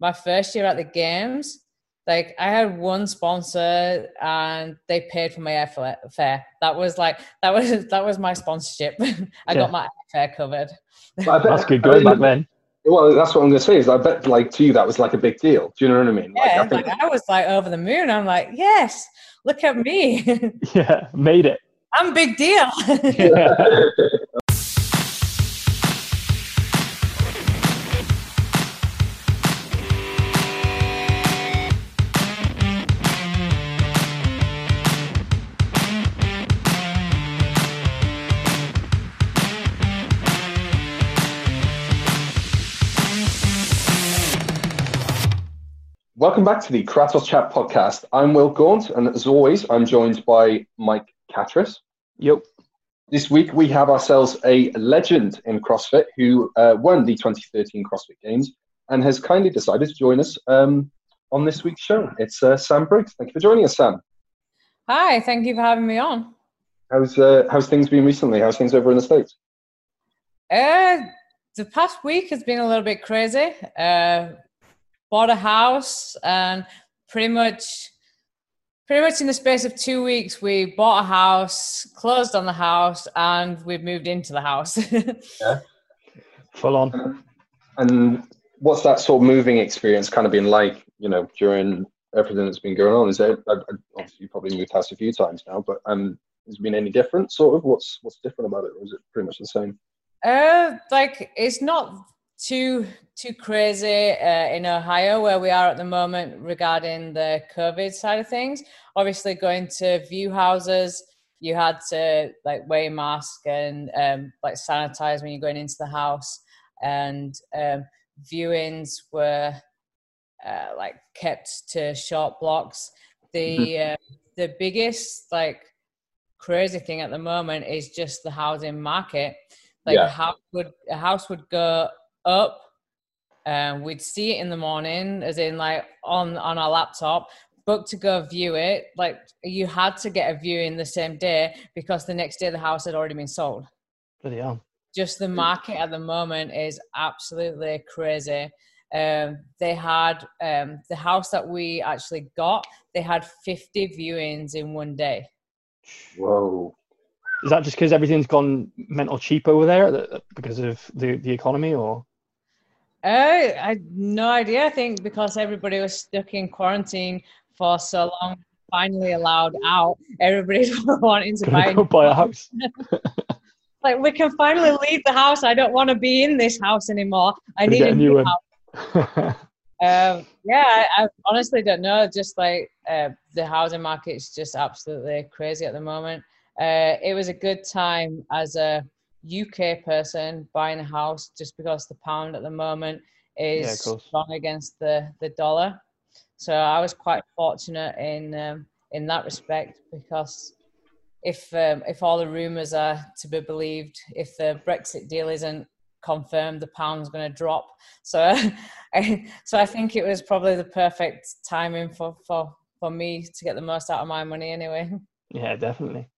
my first year at the games, like I had one sponsor and they paid for my airfare. That was like that was that was my sponsorship. I yeah. got my airfare covered. Bet, that's good going back then. Well, that's what I'm going to say. Is I bet, like to you, that was like a big deal. Do you know what I mean? Yeah, like, I, think... like, I was like over the moon. I'm like, yes, look at me. yeah, made it. I'm big deal. Welcome back to the Kratos Chat podcast. I'm Will Gaunt, and as always, I'm joined by Mike Catris. Yep. This week, we have ourselves a legend in CrossFit who uh, won the 2013 CrossFit Games and has kindly decided to join us um, on this week's show. It's uh, Sam Briggs. Thank you for joining us, Sam. Hi, thank you for having me on. How's uh, how's things been recently? How's things over in the states? Uh, the past week has been a little bit crazy. Uh, bought a house and pretty much pretty much in the space of two weeks we bought a house closed on the house and we've moved into the house. Yeah. Full on. And what's that sort of moving experience kind of been like you know during everything that's been going on? Is there obviously you probably moved house a few times now but um has it been any different sort of? What's what's different about it or is it pretty much the same? Uh like it's not too too crazy uh, in Ohio where we are at the moment regarding the COVID side of things. Obviously, going to view houses, you had to like wear a mask and um, like sanitize when you're going into the house, and um, viewings were uh, like kept to short blocks. The mm-hmm. uh, the biggest like crazy thing at the moment is just the housing market. Like yeah. a house would a house would go up. Um, we'd see it in the morning, as in like on on our laptop. Book to go view it. Like you had to get a viewing the same day because the next day the house had already been sold. Bloody hell! Just the market at the moment is absolutely crazy. Um, they had um, the house that we actually got. They had 50 viewings in one day. Whoa! Is that just because everything's gone mental cheap over there because of the the economy, or? Uh, I had no idea. I think because everybody was stuck in quarantine for so long, finally allowed out, everybody's wanting to buy, buy a house. like we can finally leave the house. I don't want to be in this house anymore. I need a new house. um, yeah, I, I, honestly don't know. Just like uh, the housing market is just absolutely crazy at the moment. Uh, it was a good time as a UK person buying a house just because the pound at the moment is yeah, strong against the, the dollar. So I was quite fortunate in um, in that respect because if um, if all the rumours are to be believed, if the Brexit deal isn't confirmed, the pound's going to drop. So I, so I think it was probably the perfect timing for, for for me to get the most out of my money anyway. Yeah, definitely.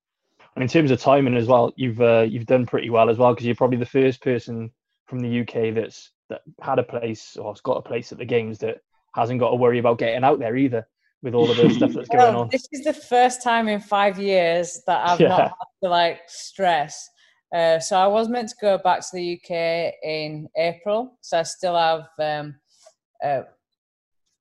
And in terms of timing as well, you've uh, you've done pretty well as well because you're probably the first person from the UK that's that had a place or has got a place at the games that hasn't got to worry about getting out there either with all of the stuff that's going well, on. This is the first time in five years that I've yeah. not had to like stress. Uh, so I was meant to go back to the UK in April, so I still have um, uh,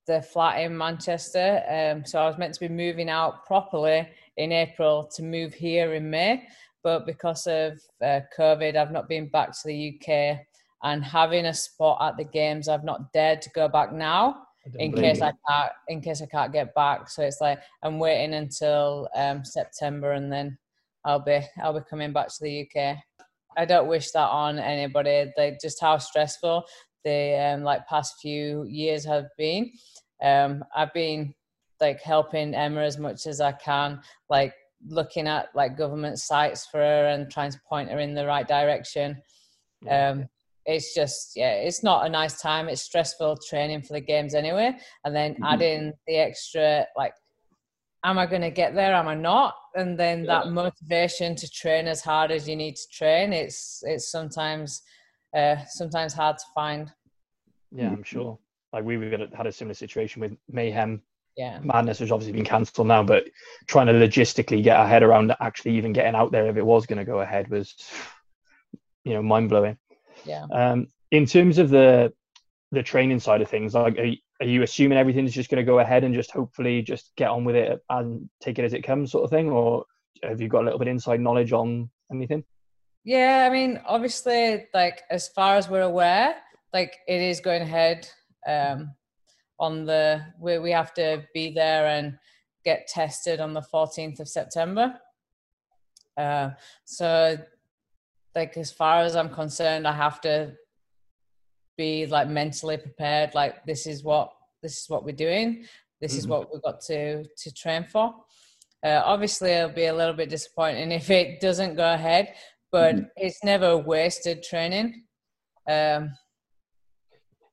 the flat in Manchester. Um, so I was meant to be moving out properly in April to move here in May. But because of uh, COVID, I've not been back to the UK. And having a spot at the games, I've not dared to go back now in case you. I can't in case I can't get back. So it's like I'm waiting until um, September and then I'll be I'll be coming back to the UK. I don't wish that on anybody. They just how stressful the um, like past few years have been. Um, I've been like helping Emma as much as I can, like looking at like government sites for her and trying to point her in the right direction. Um, it's just yeah, it's not a nice time. It's stressful training for the games anyway, and then mm-hmm. adding the extra like, am I going to get there? Am I not? And then yeah. that motivation to train as hard as you need to train. It's it's sometimes uh, sometimes hard to find. Yeah, I'm sure. like we had a similar situation with Mayhem. Yeah. Madness has obviously been cancelled now, but trying to logistically get our head around actually even getting out there if it was going to go ahead was, you know, mind blowing. Yeah. Um, in terms of the the training side of things, like are, are you assuming everything's just going to go ahead and just hopefully just get on with it and take it as it comes, sort of thing, or have you got a little bit inside knowledge on anything? Yeah, I mean, obviously, like as far as we're aware, like it is going ahead. Um, on the we we have to be there and get tested on the 14th of September. Uh, so, like as far as I'm concerned, I have to be like mentally prepared. Like this is what this is what we're doing. This mm-hmm. is what we've got to to train for. Uh, obviously, it'll be a little bit disappointing if it doesn't go ahead, but mm-hmm. it's never wasted training. Um,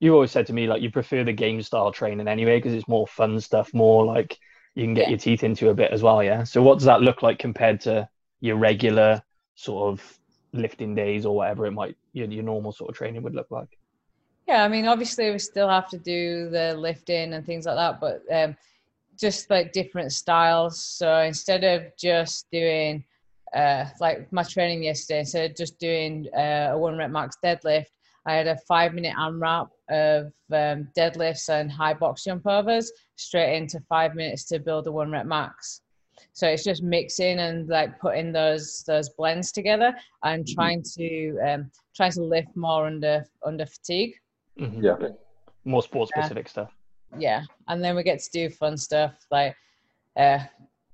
you always said to me like you prefer the game style training anyway because it's more fun stuff, more like you can get yeah. your teeth into a bit as well. Yeah. So what does that look like compared to your regular sort of lifting days or whatever it might your, your normal sort of training would look like? Yeah, I mean, obviously we still have to do the lifting and things like that, but um, just like different styles. So instead of just doing uh, like my training yesterday, instead of just doing uh, a one rep max deadlift, I had a five minute AMRAP of um, deadlifts and high box jump overs straight into five minutes to build a one rep max. So it's just mixing and like putting those those blends together and mm-hmm. trying to um, trying to lift more under under fatigue. Mm-hmm. Yeah, more sports specific yeah. stuff. Yeah, and then we get to do fun stuff like uh,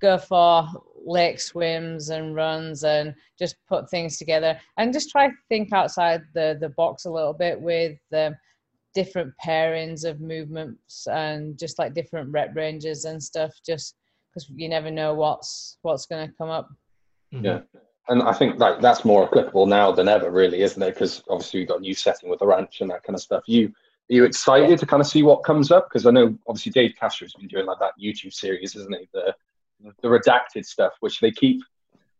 go for lake swims and runs and just put things together and just try to think outside the the box a little bit with um, different pairings of movements and just like different rep ranges and stuff just because you never know what's what's going to come up. Yeah. And i think like that's more applicable now than ever really isn't it? Because obviously we've got a new setting with the ranch and that kind of stuff. You are you excited to kind of see what comes up? Because i know obviously dave castro has been doing like that youtube series isn't he? The the redacted stuff, which they keep,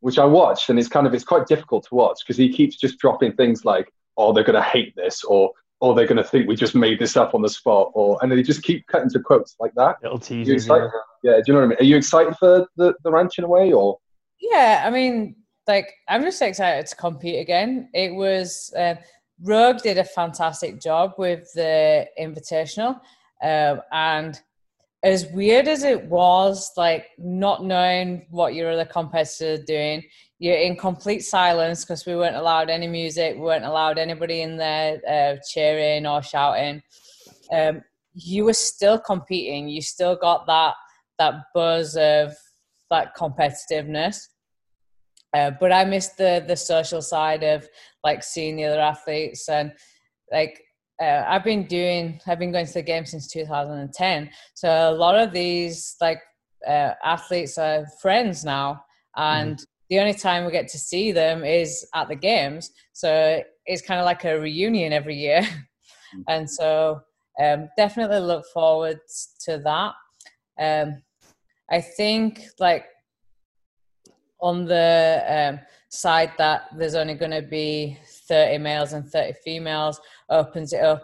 which I watched, and it's kind of it's quite difficult to watch because he keeps just dropping things like, "Oh, they're going to hate this," or "Oh, they're going to think we just made this up on the spot," or and they just keep cutting to quotes like that. Little teasers. Yeah. yeah, do you know what I mean? Are you excited for the the ranch in a way, or? Yeah, I mean, like I'm just excited to compete again. It was uh, Rogue did a fantastic job with the Invitational, um, and as weird as it was, like not knowing what your other competitors are doing, you're in complete silence because we weren't allowed any music, we weren't allowed anybody in there uh, cheering or shouting. Um, you were still competing. You still got that that buzz of that competitiveness. Uh, but I missed the the social side of like seeing the other athletes and like uh, I've been doing, I've been going to the game since 2010. So a lot of these like uh, athletes are friends now, and mm. the only time we get to see them is at the games. So it's kind of like a reunion every year, mm. and so um, definitely look forward to that. Um, I think like on the um, side that there's only going to be 30 males and 30 females opens it up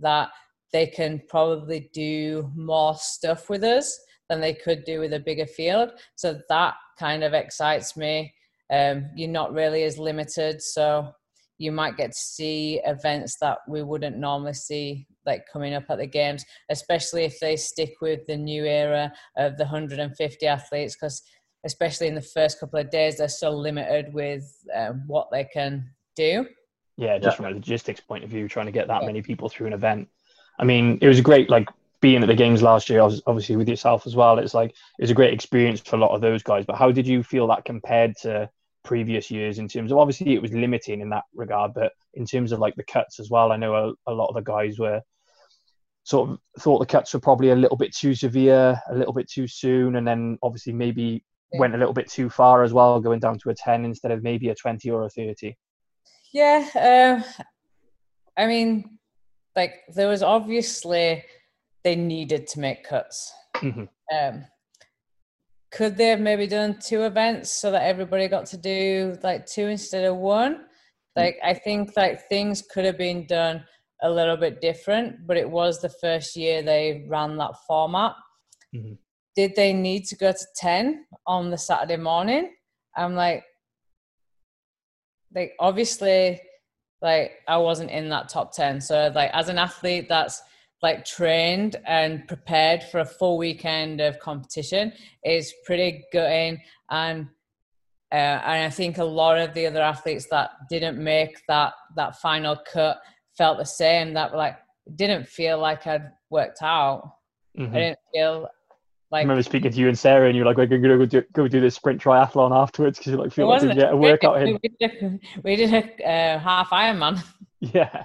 that they can probably do more stuff with us than they could do with a bigger field. So that kind of excites me. Um, you're not really as limited, so you might get to see events that we wouldn't normally see like coming up at the games especially if they stick with the new era of the 150 athletes because especially in the first couple of days they're so limited with um, what they can do yeah, just yeah. from a logistics point of view, trying to get that yeah. many people through an event. I mean, it was a great like being at the games last year. Obviously with yourself as well. It's like it was a great experience for a lot of those guys. But how did you feel that compared to previous years in terms of obviously it was limiting in that regard, but in terms of like the cuts as well? I know a, a lot of the guys were sort of thought the cuts were probably a little bit too severe, a little bit too soon, and then obviously maybe yeah. went a little bit too far as well, going down to a 10 instead of maybe a 20 or a 30. Yeah, uh, I mean, like there was obviously they needed to make cuts. Mm-hmm. Um, could they have maybe done two events so that everybody got to do like two instead of one? Like I think like things could have been done a little bit different, but it was the first year they ran that format. Mm-hmm. Did they need to go to 10 on the Saturday morning? I'm like, like obviously, like I wasn't in that top 10. So like as an athlete that's like trained and prepared for a full weekend of competition is pretty gutting and uh, and I think a lot of the other athletes that didn't make that that final cut felt the same. That like didn't feel like I'd worked out. Mm-hmm. I didn't feel like. I remember speaking to you and Sarah, and you're like, "We're going to go do, go do this sprint triathlon afterwards because you like feel like you get a workout in." We did, we did a uh, half Ironman. Yeah.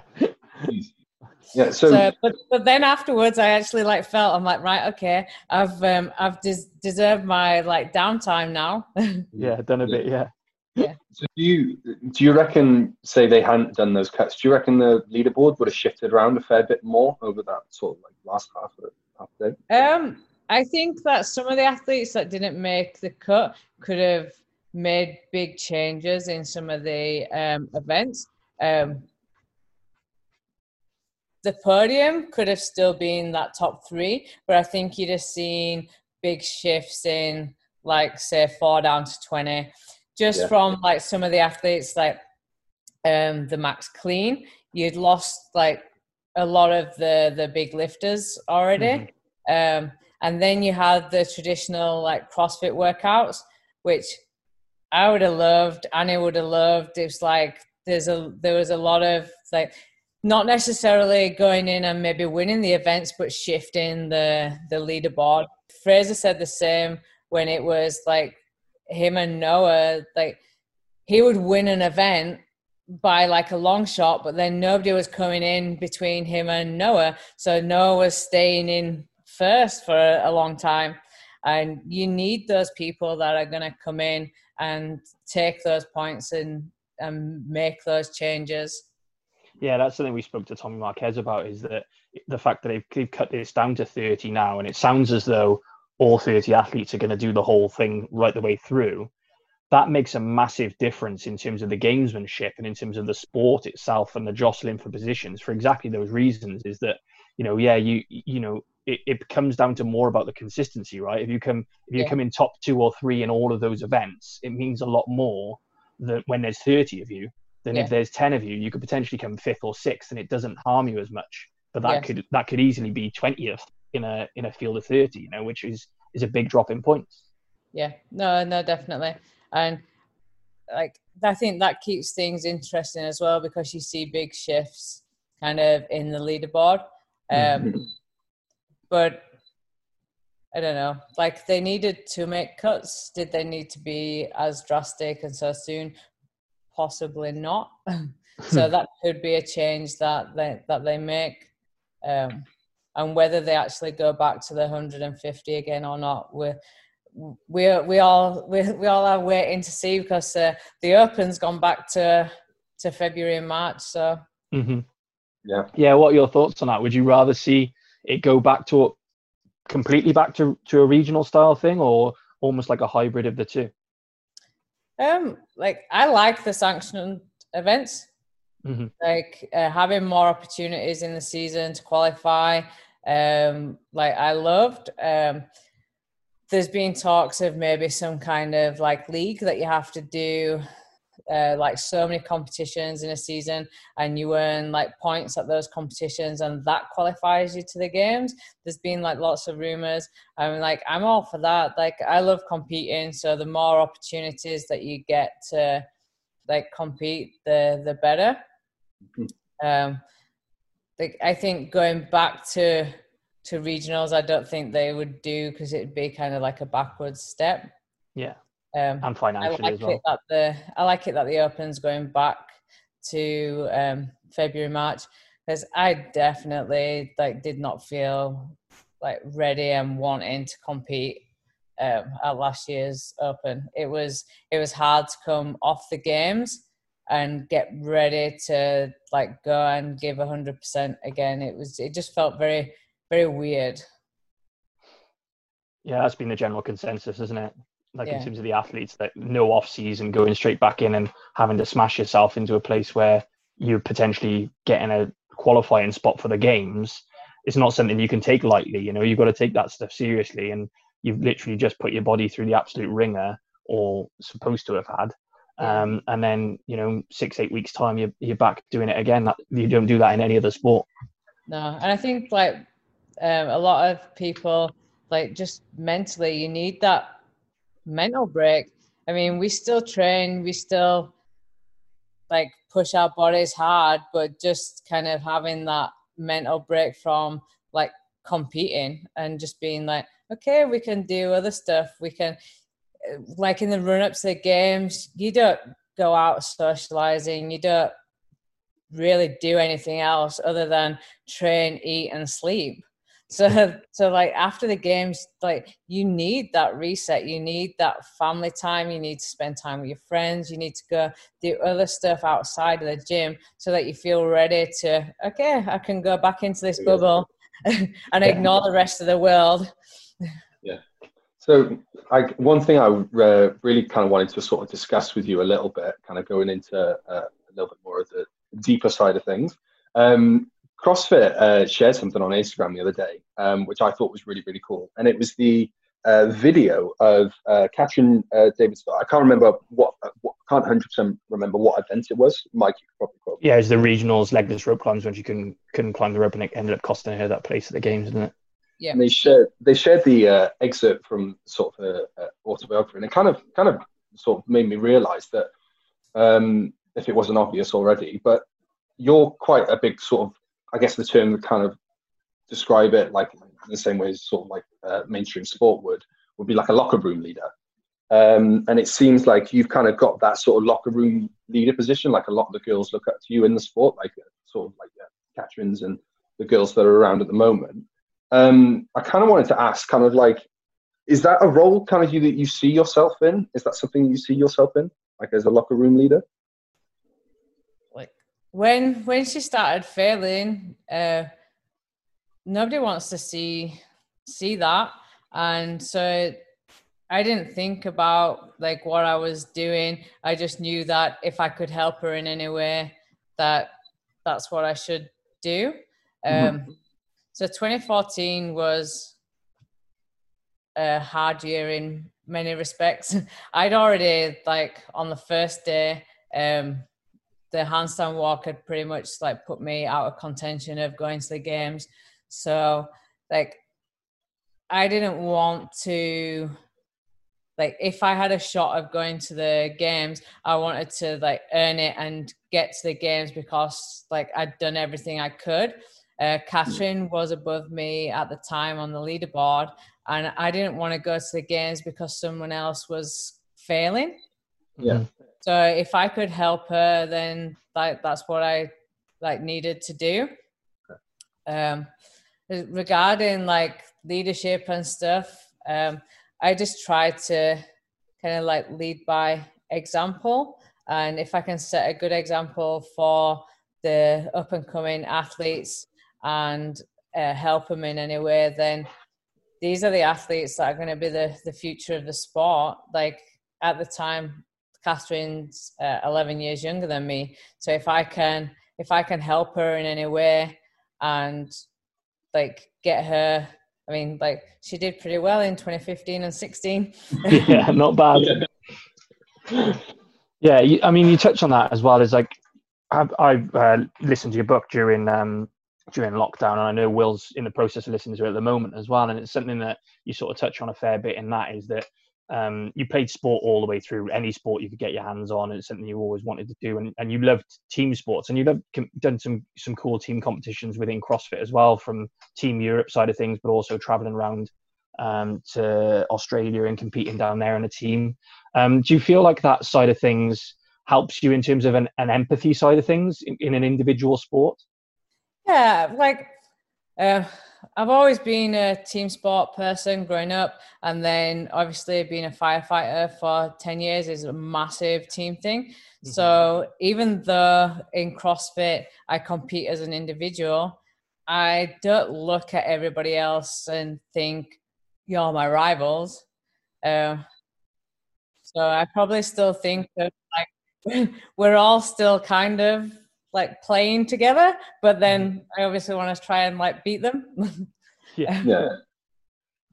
yeah. So, so, but but then afterwards, I actually like felt I'm like, right, okay, I've um I've des- deserved my like downtime now. yeah, done a bit. Yeah. Yeah. So do you do you reckon, say they hadn't done those cuts, do you reckon the leaderboard would have shifted around a fair bit more over that sort of like last half of half day? Um, I think that some of the athletes that didn't make the cut could have made big changes in some of the um, events. Um, the podium could have still been that top three, but I think you'd have seen big shifts in, like, say, four down to 20 just yeah. from like some of the athletes like um the max clean you'd lost like a lot of the the big lifters already mm-hmm. um and then you had the traditional like crossfit workouts which i would have loved annie would have loved it's like there's a there was a lot of like not necessarily going in and maybe winning the events but shifting the the leaderboard fraser said the same when it was like him and Noah, like he would win an event by like a long shot, but then nobody was coming in between him and Noah. So Noah was staying in first for a long time. And you need those people that are going to come in and take those points and, and make those changes. Yeah, that's something we spoke to Tommy Marquez about is that the fact that they've, they've cut this down to 30 now, and it sounds as though all 30 athletes are going to do the whole thing right the way through, that makes a massive difference in terms of the gamesmanship and in terms of the sport itself and the jostling for positions for exactly those reasons is that you know yeah you you know it, it comes down to more about the consistency right if you come if you yeah. come in top two or three in all of those events it means a lot more than when there's 30 of you than yeah. if there's 10 of you you could potentially come fifth or sixth and it doesn't harm you as much but that yes. could that could easily be 20th in a in a field of 30 you know which is is a big drop in points yeah no no definitely and like i think that keeps things interesting as well because you see big shifts kind of in the leaderboard um mm-hmm. But i don't know like they needed to make cuts did they need to be as drastic and so soon possibly not so that could be a change that they that they make um and whether they actually go back to the 150 again or not, we're we we all we, we all are waiting to see because uh, the Open's gone back to to February and March. So mm-hmm. yeah, yeah. What are your thoughts on that? Would you rather see it go back to completely back to to a regional style thing, or almost like a hybrid of the two? Um, like I like the sanctioned events. Mm-hmm. Like uh, having more opportunities in the season to qualify. Um, like I loved. Um, there's been talks of maybe some kind of like league that you have to do uh, like so many competitions in a season and you earn like points at those competitions and that qualifies you to the games there's been like lots of rumors i'm like i'm all for that like i love competing so the more opportunities that you get to like compete the the better mm-hmm. um like I think going back to to regionals, I don't think they would do because it'd be kind of like a backwards step. Yeah. Um, and financially I like as well. It that the I like it that the Open's going back to um, February March because I definitely like did not feel like ready and wanting to compete um, at last year's Open. It was it was hard to come off the games and get ready to like go and give a hundred percent again. It was it just felt very very weird. Yeah, that's been the general consensus, isn't it? Like yeah. in terms of the athletes, that no off season, going straight back in and having to smash yourself into a place where you're potentially getting a qualifying spot for the games, it's not something you can take lightly. You know, you've got to take that stuff seriously, and you've literally just put your body through the absolute ringer, or supposed to have had. Um, and then you know, six eight weeks time, you're you're back doing it again. That you don't do that in any other sport. No, and I think like um, a lot of people, like just mentally, you need that mental break. I mean, we still train, we still like push our bodies hard, but just kind of having that mental break from like competing and just being like, okay, we can do other stuff. We can, like in the run up to the games, you don't go out socializing, you don't really do anything else other than train, eat, and sleep. So, so like after the games, like you need that reset. You need that family time. You need to spend time with your friends. You need to go do other stuff outside of the gym so that you feel ready to. Okay, I can go back into this bubble and yeah. ignore the rest of the world. Yeah. So, I, one thing I uh, really kind of wanted to sort of discuss with you a little bit, kind of going into uh, a little bit more of the deeper side of things. Um, CrossFit uh, shared something on Instagram the other day, um, which I thought was really, really cool. And it was the uh, video of uh, Katrin uh, Davidsdottir. I can't remember what, what can't 100% remember what event it was. Mike, you could probably quote. Yeah, it's the regionals legless rope climbs when she couldn't, couldn't climb the rope and it ended up costing her that place at the games, didn't it? Yeah. And they shared they shared the uh, excerpt from sort of a, a autobiography, and it kind of kind of sort of made me realise that um, if it wasn't obvious already, but you're quite a big sort of I guess the term would kind of describe it like in the same way as sort of like uh, mainstream sport would would be like a locker room leader. Um, and it seems like you've kind of got that sort of locker room leader position. Like a lot of the girls look up to you in the sport, like uh, sort of like uh, Katrins and the girls that are around at the moment. Um, I kind of wanted to ask, kind of like, is that a role kind of you that you see yourself in? Is that something you see yourself in, like as a locker room leader? When when she started failing, uh, nobody wants to see see that, and so I didn't think about like what I was doing. I just knew that if I could help her in any way, that that's what I should do. Mm-hmm. Um, mm-hmm. So 2014 was a hard year in many respects. I'd already like on the first day um, the handstand walk had pretty much like put me out of contention of going to the games. So like I didn't want to like if I had a shot of going to the games, I wanted to like earn it and get to the games because like I'd done everything I could. Uh, Katrin was above me at the time on the leaderboard, and I didn't want to go to the games because someone else was failing. Yeah. So if I could help her, then like that's what I like needed to do. Um, regarding like leadership and stuff, um, I just try to kind of like lead by example. And if I can set a good example for the up and coming athletes and uh, help them in any way, then these are the athletes that are going to be the, the future of the sport. Like at the time Katrin's uh, 11 years younger than me. So if I can, if I can help her in any way and like get her, I mean, like she did pretty well in 2015 and 16. yeah, not bad. yeah, I mean, you touch on that as well as like, I've, I've uh, listened to your book during um, during lockdown, and I know Will's in the process of listening to it at the moment as well. And it's something that you sort of touch on a fair bit in that is that um, you played sport all the way through. Any sport you could get your hands on it's something you always wanted to do and, and you loved team sports and you've done some some cool team competitions within crossfit as well from team europe side of things but also traveling around um, to australia and competing down there in a team. Um, do you feel like that side of things helps you in terms of an, an empathy side of things in, in an individual sport? Yeah like uh, I've always been a team sport person growing up, and then obviously being a firefighter for 10 years is a massive team thing. Mm-hmm. So even though in CrossFit I compete as an individual, I don't look at everybody else and think, you're my rivals. Uh, so I probably still think that like we're all still kind of like playing together, but then mm-hmm. I obviously want to try and like beat them. yeah. Yeah.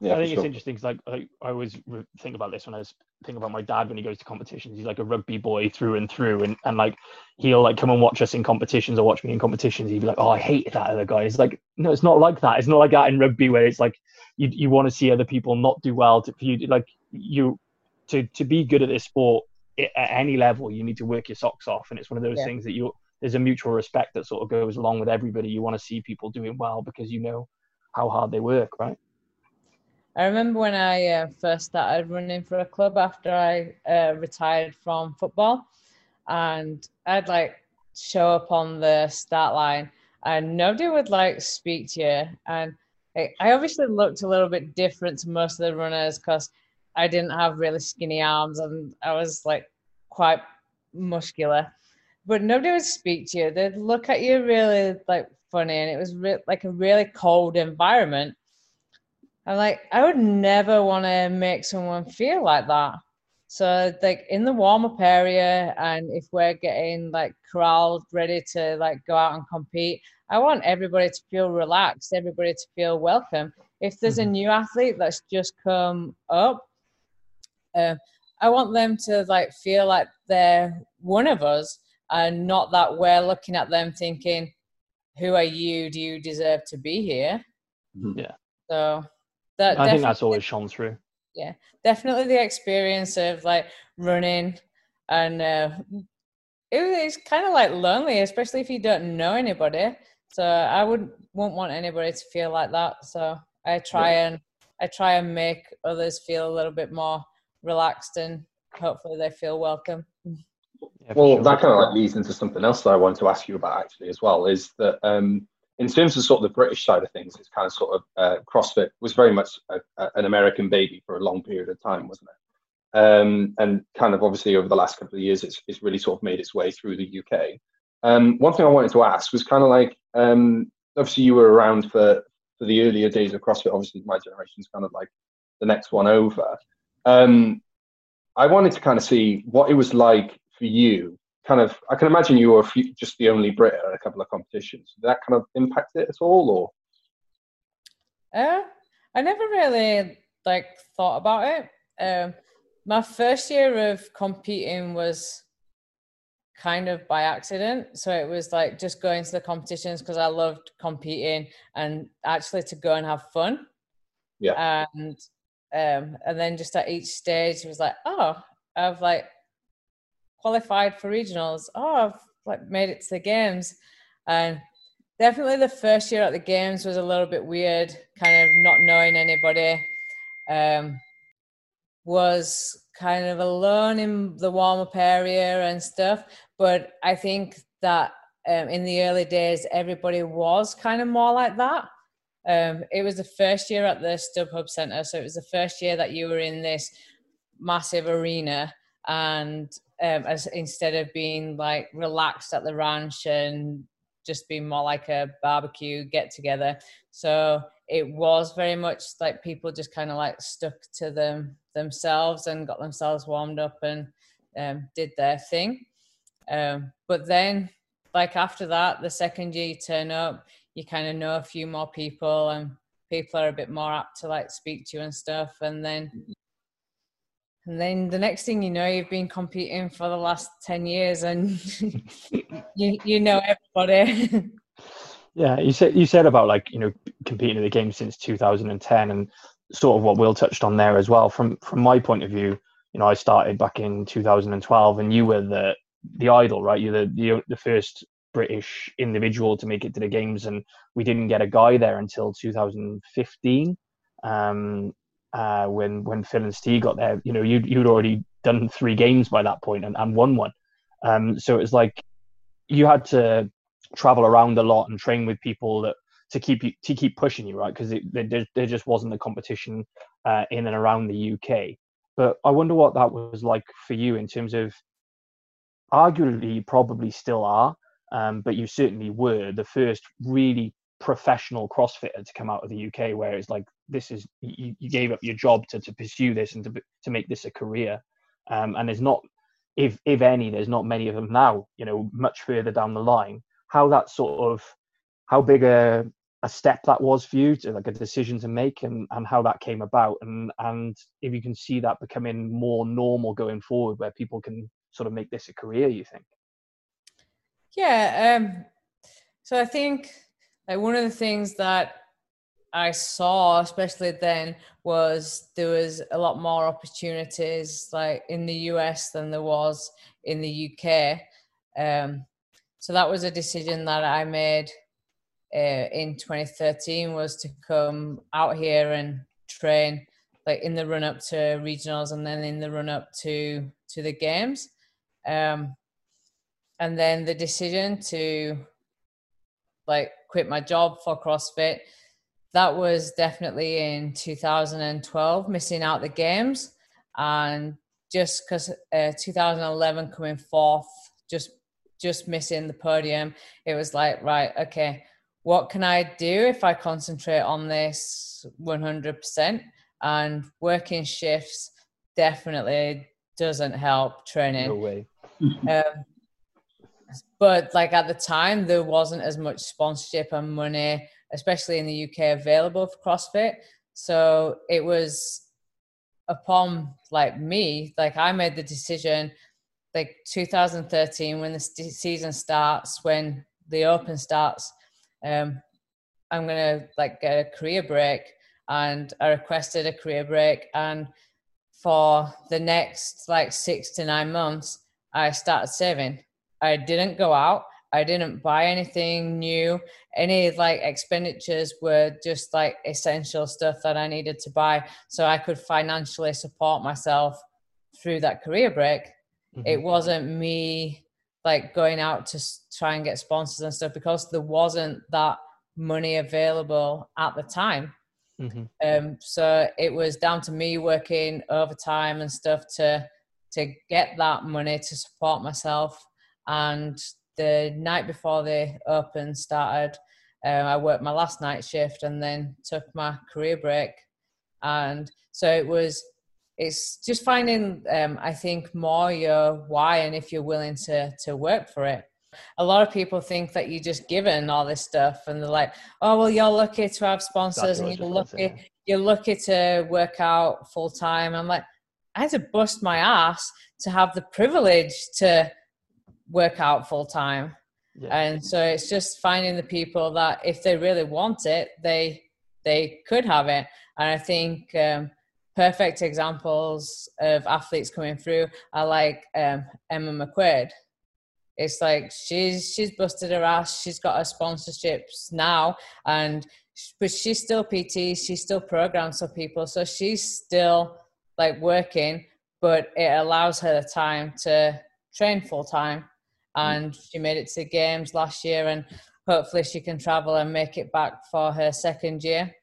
Yeah, I think it's interesting because like, I, I always think about this when I was thinking about my dad when he goes to competitions. He's like a rugby boy through and through, and, and like he'll like come and watch us in competitions or watch me in competitions. He'd be like, "Oh, I hate that other guy." It's like no, it's not like that. It's not like that in rugby where it's like you you want to see other people not do well to for you like you to to be good at this sport at any level. You need to work your socks off, and it's one of those yeah. things that you there's a mutual respect that sort of goes along with everybody. You want to see people doing well because you know how hard they work, right? I remember when I uh, first started running for a club after I uh, retired from football, and I'd like show up on the start line, and nobody would like speak to you. And I, I obviously looked a little bit different to most of the runners because I didn't have really skinny arms and I was like quite muscular. But nobody would speak to you. They'd look at you really like funny, and it was re- like a really cold environment I'm like, I would never want to make someone feel like that. So like in the warm up area, and if we're getting like corralled, ready to like go out and compete, I want everybody to feel relaxed, everybody to feel welcome. If there's a mm-hmm. new athlete that's just come up, uh, I want them to like feel like they're one of us, and not that we're looking at them thinking, "Who are you? Do you deserve to be here?" Mm-hmm. Yeah. So that I think that's always shone through. Yeah, definitely the experience of like running and uh, it, it's kind of like lonely, especially if you don't know anybody. So I wouldn't won't want anybody to feel like that. So I try yeah. and I try and make others feel a little bit more relaxed and hopefully they feel welcome. Yeah, well, sure. that kind of like leads into something else that I wanted to ask you about actually as well. Is that um, in terms of sort of the British side of things, it's kind of sort of uh, CrossFit was very much a, a, an American baby for a long period of time, wasn't it? Um, and kind of obviously over the last couple of years, it's, it's really sort of made its way through the UK. Um, one thing I wanted to ask was kind of like, um, obviously you were around for, for the earlier days of CrossFit. Obviously, my generation's kind of like the next one over. Um, I wanted to kind of see what it was like for you kind of I can imagine you were few, just the only Brit at a couple of competitions. Did that kind of impact it at all, or? Uh, I never really like thought about it. Um, my first year of competing was kind of by accident. So it was like just going to the competitions because I loved competing and actually to go and have fun. Yeah. And um, and then just at each stage it was like, oh, I've like qualified for regionals. Oh, I've like made it to the games, and definitely the first year at the games was a little bit weird, kind of not knowing anybody. Um, was kind of alone in the warm up area and stuff, but I think that um, in the early days everybody was kind of more like that. Um, it was the first year at the StubHub Centre, so it was the first year that you were in this massive arena, and um, as instead of being like relaxed at the ranch and just being more like a barbecue get together. So it was very much like people just kind of like stuck to them themselves and got themselves warmed up and um, did their thing. Um, but then, like after that, the second year you turn up, you kind of know a few more people and people are a bit more apt to like speak to you and stuff. And then and then the next thing you know, you've been competing for the last 10 years and you, you know everybody. yeah, you said, you said about like, you know, competing in the game since 2010 and sort of what Will touched on there as well. From, from my point of view, you know, I started back in 2012 and you were the, the idol, right? You're the, the, the first British individual to make it to the games and we didn't get a guy there until 2015. Um, uh, when when Phil and Steve got there, you know, you'd you'd already done three games by that point and, and won one. Um, so it was like you had to travel around a lot and train with people that to keep you to keep pushing you, right? Because there, there just wasn't the competition uh, in and around the UK. But I wonder what that was like for you in terms of arguably you probably still are, um, but you certainly were the first really professional crossfitter to come out of the UK where it's like this is you, you gave up your job to, to pursue this and to, to make this a career. Um, and there's not if if any there's not many of them now you know much further down the line. How that sort of how big a a step that was for you to like a decision to make and and how that came about? And and if you can see that becoming more normal going forward where people can sort of make this a career you think? Yeah um so i think like one of the things that I saw, especially then, was there was a lot more opportunities like in the US than there was in the UK. Um, so that was a decision that I made uh, in 2013 was to come out here and train like in the run up to regionals and then in the run up to to the games um, and then the decision to like quit my job for CrossFit that was definitely in 2012 missing out the games and just because uh, 2011 coming fourth just just missing the podium it was like right okay what can I do if I concentrate on this 100%? And working shifts definitely doesn't help training. No way. um, but like at the time, there wasn't as much sponsorship and money, especially in the UK, available for CrossFit. So it was upon like me, like I made the decision, like 2013, when the season starts, when the Open starts um, I'm gonna like get a career break, and I requested a career break, and for the next like six to nine months, I started saving. I didn't go out. I didn't buy anything new. Any like expenditures were just like essential stuff that I needed to buy so I could financially support myself through that career break. Mm-hmm. It wasn't me like going out to try and get sponsors and stuff because there wasn't that money available at the time. Mm-hmm. Um, so it was down to me working overtime and stuff to to get that money to support myself. And the night before the open started, um, I worked my last night shift and then took my career break. And so it was it's just finding um, i think more your why and if you're willing to to work for it. A lot of people think that you're just given all this stuff and they're like oh well you're lucky to have sponsors and you're lucky you're lucky to work out full time. I'm like i had to bust my ass to have the privilege to work out full time yeah. and so it's just finding the people that if they really want it they they could have it and i think um, perfect examples of athletes coming through are like um, Emma McQuaid. It's like she's she's busted her ass. She's got her sponsorships now, and but she's still PT. She still programs for people, so she's still like working, but it allows her the time to train full time. And she made it to games last year, and hopefully she can travel and make it back for her second year.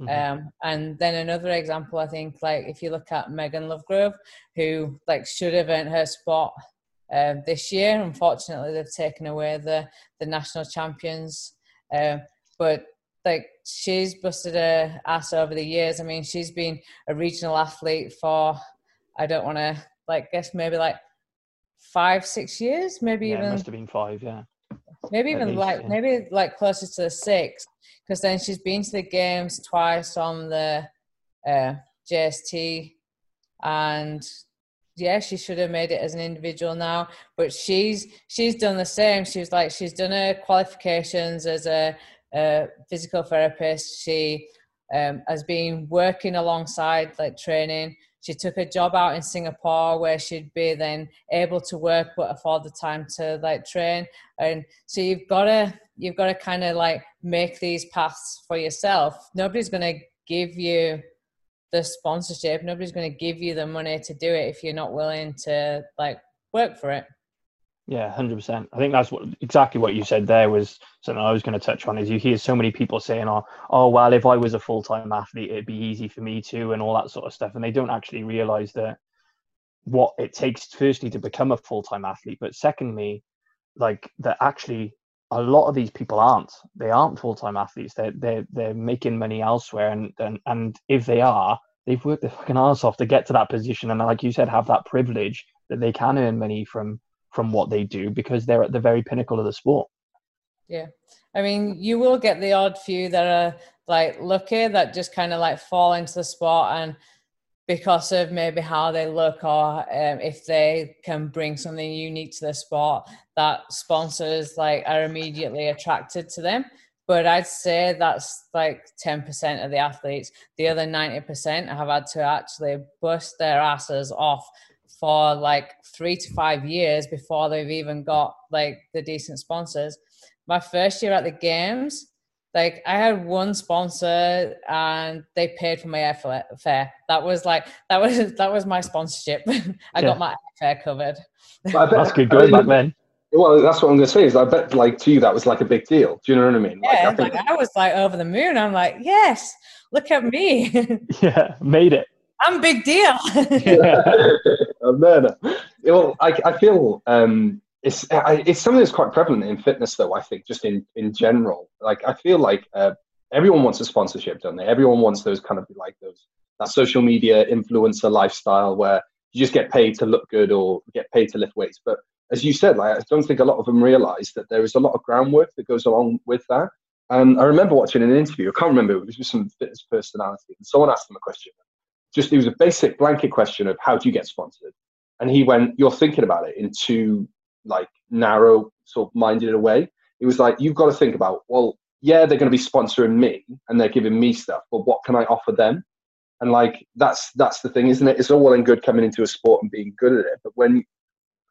Mm-hmm. Um, and then another example, I think, like if you look at Megan Lovegrove, who like should have earned her spot uh, this year. Unfortunately, they've taken away the the national champions. Uh, but like she's busted her ass over the years. I mean, she's been a regional athlete for I don't want to like guess maybe like five, six years, maybe yeah, even must have been five, yeah. Maybe even least, like yeah. maybe like closer to the six because then she's been to the games twice on the uh, JST, and yeah, she should have made it as an individual now. But she's she's done the same. She's like she's done her qualifications as a, a physical therapist. She um, has been working alongside like training. She took a job out in Singapore where she'd be then able to work but afford the time to like train. And so you've got to you've got to kind of like make these paths for yourself. Nobody's going to give you the sponsorship. Nobody's going to give you the money to do it if you're not willing to like work for it. Yeah, hundred percent. I think that's what exactly what you said there was something I was going to touch on. Is you hear so many people saying, "Oh, oh, well, if I was a full time athlete, it'd be easy for me too," and all that sort of stuff, and they don't actually realize that what it takes firstly to become a full time athlete, but secondly, like that actually a lot of these people aren't. They aren't full time athletes. They're they're they're making money elsewhere, and and and if they are, they've worked their fucking ass off to get to that position, and like you said, have that privilege that they can earn money from from what they do because they're at the very pinnacle of the sport. Yeah. I mean, you will get the odd few that are like lucky that just kind of like fall into the sport and because of maybe how they look or um, if they can bring something unique to the sport that sponsors like are immediately attracted to them but i'd say that's like 10% of the athletes the other 90% have had to actually bust their asses off for like three to five years before they've even got like the decent sponsors my first year at the games like I had one sponsor and they paid for my airfare. That was like that was that was my sponsorship. I yeah. got my airfare covered. But I Bet, that's good going back then. Well, that's what I'm going to say. Is I bet like to you that was like a big deal. Do you know what I mean? Like, yeah, I, think... like, I was like over the moon. I'm like, yes, look at me. yeah, made it. I'm big deal. yeah. Well, I, I feel um, it's it's something that's quite prevalent in fitness though i think just in in general. Like i feel like uh, everyone wants a sponsorship don't they? Everyone wants those kind of like those that social media influencer lifestyle where you just get paid to look good or get paid to lift weights. But as you said like i don't think a lot of them realize that there is a lot of groundwork that goes along with that. And i remember watching an interview i can't remember it was with some fitness personality and someone asked them a question just it was a basic blanket question of how do you get sponsored and he went you're thinking about it in too like narrow sort of minded a way. It was like you've got to think about well, yeah, they're going to be sponsoring me and they're giving me stuff, but what can I offer them? And like that's that's the thing, isn't it? It's all well and good coming into a sport and being good at it, but when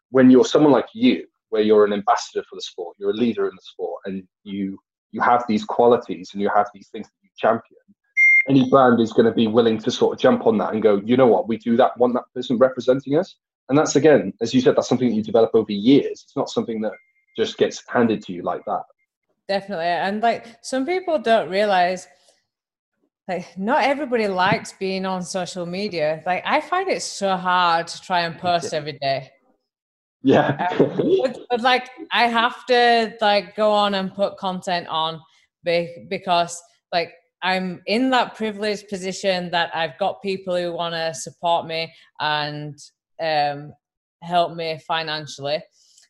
when you're someone like you, where you're an ambassador for the sport, you're a leader in the sport, and you you have these qualities and you have these things that you champion. Any brand is going to be willing to sort of jump on that and go, you know what, we do that, want that person representing us and that's again, as you said, that's something that you develop over years. It's not something that just gets handed to you like that. Definitely, and like some people don't realize, like not everybody likes being on social media. Like I find it so hard to try and post every day. Yeah, um, but, but, like I have to like go on and put content on because like I'm in that privileged position that I've got people who want to support me and um, help me financially.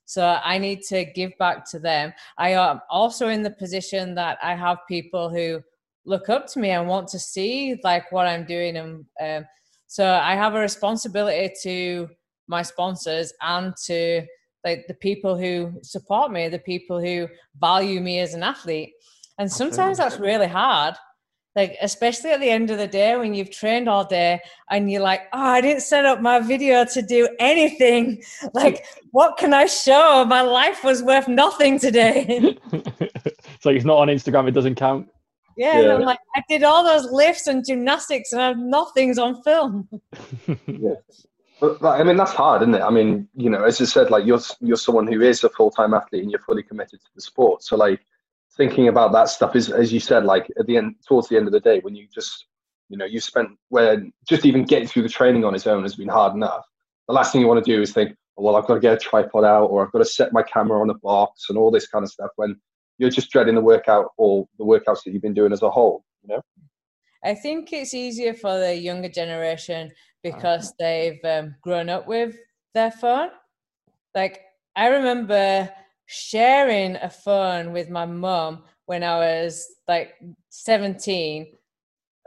So I need to give back to them. I am also in the position that I have people who look up to me and want to see like what I'm doing, and um, so I have a responsibility to my sponsors and to like the people who support me, the people who value me as an athlete. And sometimes that's really hard like especially at the end of the day when you've trained all day and you're like oh i didn't set up my video to do anything like what can i show my life was worth nothing today it's like it's not on instagram it doesn't count yeah, yeah. i'm like i did all those lifts and gymnastics and I have nothing's on film yeah but, I mean that's hard, isn't it? I mean, you know, as you said, like you're you're someone who is a full time athlete and you're fully committed to the sport. So like, thinking about that stuff is, as you said, like at the end, towards the end of the day, when you just, you know, you spent when just even getting through the training on its own has been hard enough. The last thing you want to do is think, oh, well, I've got to get a tripod out, or I've got to set my camera on a box, and all this kind of stuff. When you're just dreading the workout or the workouts that you've been doing as a whole, you know. I think it's easier for the younger generation because they've um, grown up with their phone. Like I remember sharing a phone with my mum when I was like 17.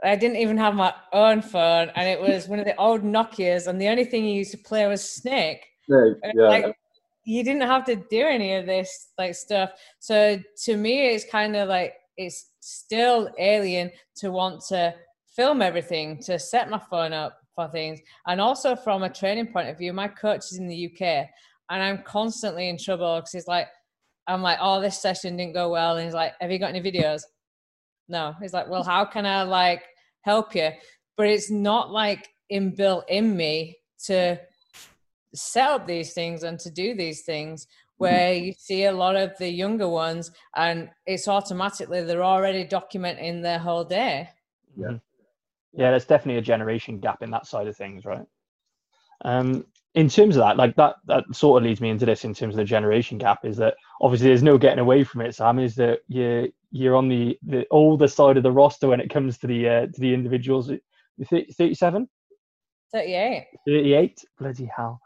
I didn't even have my own phone, and it was one of the old Nokia's, and the only thing you used to play was Snake. Snake yeah. Like, you didn't have to do any of this like stuff. So to me, it's kind of like it's still alien to want to film everything, to set my phone up for things, and also from a training point of view, my coach is in the UK, and I'm constantly in trouble because he's like, I'm like, oh, this session didn't go well, and he's like, have you got any videos? No, he's like, well, how can I like help you? But it's not like inbuilt in me to set up these things and to do these things where you see a lot of the younger ones and it's automatically they're already documenting their whole day. Yeah. Yeah there's definitely a generation gap in that side of things right? Um in terms of that, like that, that sort of leads me into this in terms of the generation gap is that obviously there's no getting away from it, Sam, is that you're, you're on the, the older side of the roster when it comes to the, uh, to the individuals. 37? 38. 38? Bloody hell.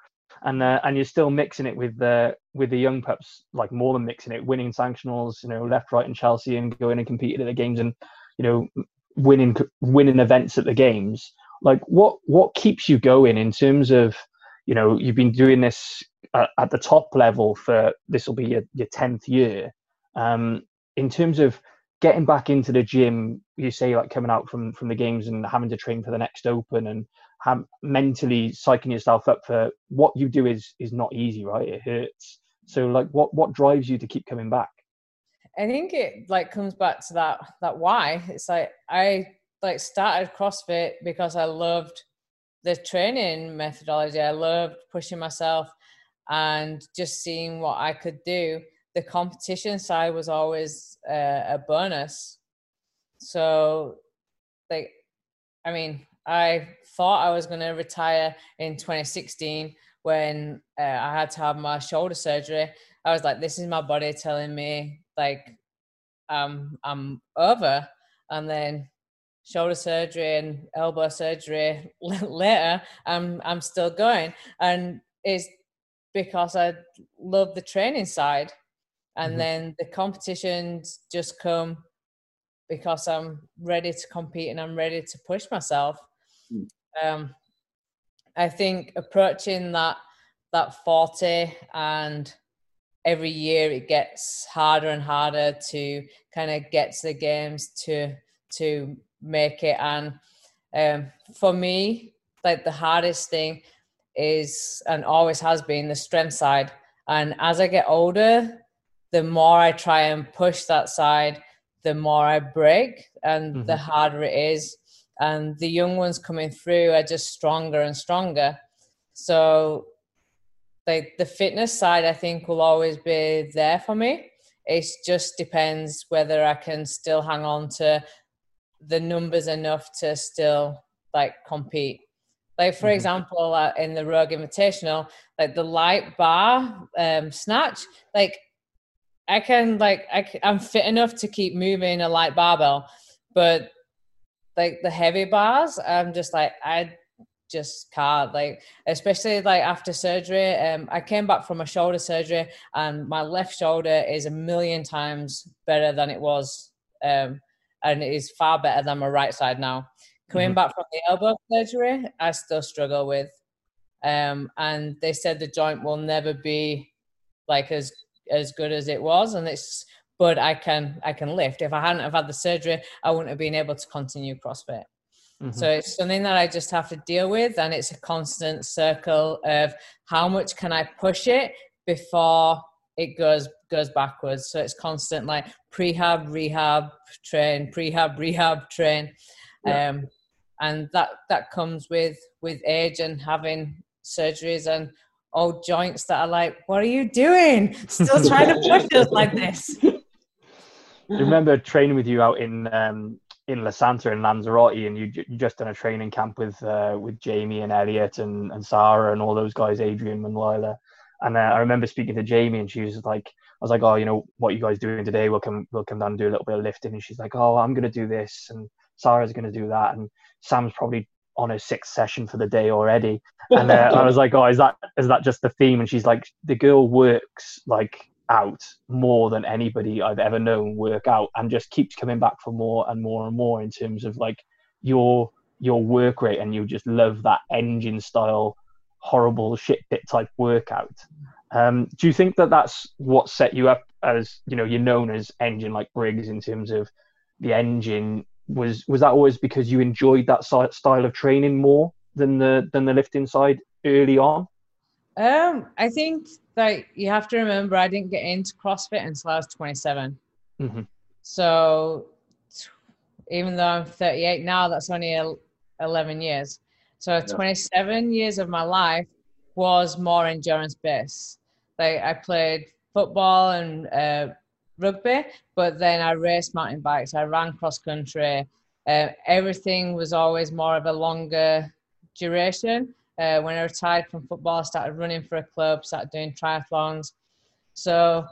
and uh, and you're still mixing it with the with the young pups, like more than mixing it, winning sanctionals, you know, left, right, and Chelsea, and going and competing at the games, and you know, winning winning events at the games. Like, what what keeps you going in terms of, you know, you've been doing this at, at the top level for this will be your your tenth year. Um, in terms of getting back into the gym, you say like coming out from from the games and having to train for the next open and have mentally psyching yourself up for what you do is is not easy, right? It hurts. So like what what drives you to keep coming back? I think it like comes back to that that why. It's like I like started CrossFit because I loved the training methodology. I loved pushing myself and just seeing what I could do. The competition side was always uh, a bonus. So, like, I mean, I thought I was going to retire in 2016 when uh, I had to have my shoulder surgery. I was like, this is my body telling me like um, I'm over. And then shoulder surgery and elbow surgery later, I'm I'm still going. And it's because I love the training side. And mm-hmm. then the competitions just come because I'm ready to compete and I'm ready to push myself. Mm. Um, I think approaching that that 40 and every year it gets harder and harder to kind of get to the games to to make it. And um, for me like the hardest thing is and always has been the strength side. And as i get older the more i try and push that side the more i break and mm-hmm. the harder it is. And the young ones coming through are just stronger and stronger. So like the fitness side i think will always be there for me. It just depends whether i can still hang on to the numbers enough to still like compete like for mm-hmm. example uh, in the rogue invitational like the light bar um snatch like i can like I, i'm fit enough to keep moving a light barbell but like the heavy bars i'm just like i just can't like especially like after surgery um i came back from a shoulder surgery and my left shoulder is a million times better than it was um and it is far better than my right side now coming mm-hmm. back from the elbow surgery i still struggle with um and they said the joint will never be like as as good as it was and it's but i can i can lift if i hadn't have had the surgery i wouldn't have been able to continue crossfit Mm-hmm. So it's something that I just have to deal with, and it's a constant circle of how much can I push it before it goes goes backwards. So it's constant like prehab, rehab, train, prehab, rehab, train, yeah. um, and that that comes with with age and having surgeries and old joints that are like, what are you doing? Still trying to push us like this. I remember training with you out in um, in La Santa in Lanzarote, and you you just done a training camp with uh, with Jamie and Elliot and and Sarah and all those guys, Adrian Manuela. And uh, I remember speaking to Jamie, and she was like, I was like, oh, you know, what you guys doing today? We'll come, we'll come down and do a little bit of lifting. And she's like, oh, I'm gonna do this, and Sarah's gonna do that, and Sam's probably on her sixth session for the day already. And uh, I was like, oh, is that is that just the theme? And she's like, the girl works like out more than anybody I've ever known work out and just keeps coming back for more and more and more in terms of like your your work rate and you just love that engine style horrible shit pit type workout um, do you think that that's what set you up as you know you're known as engine like briggs in terms of the engine was was that always because you enjoyed that style of training more than the than the lifting side early on um i think like you have to remember I didn't get into CrossFit until I was 27. Mm-hmm. So even though I'm 38 now, that's only 11 years. So 27 years of my life was more endurance based. Like I played football and uh, rugby, but then I raced mountain bikes. I ran cross country. Uh, everything was always more of a longer duration. Uh, when I retired from football, I started running for a club, started doing triathlons. So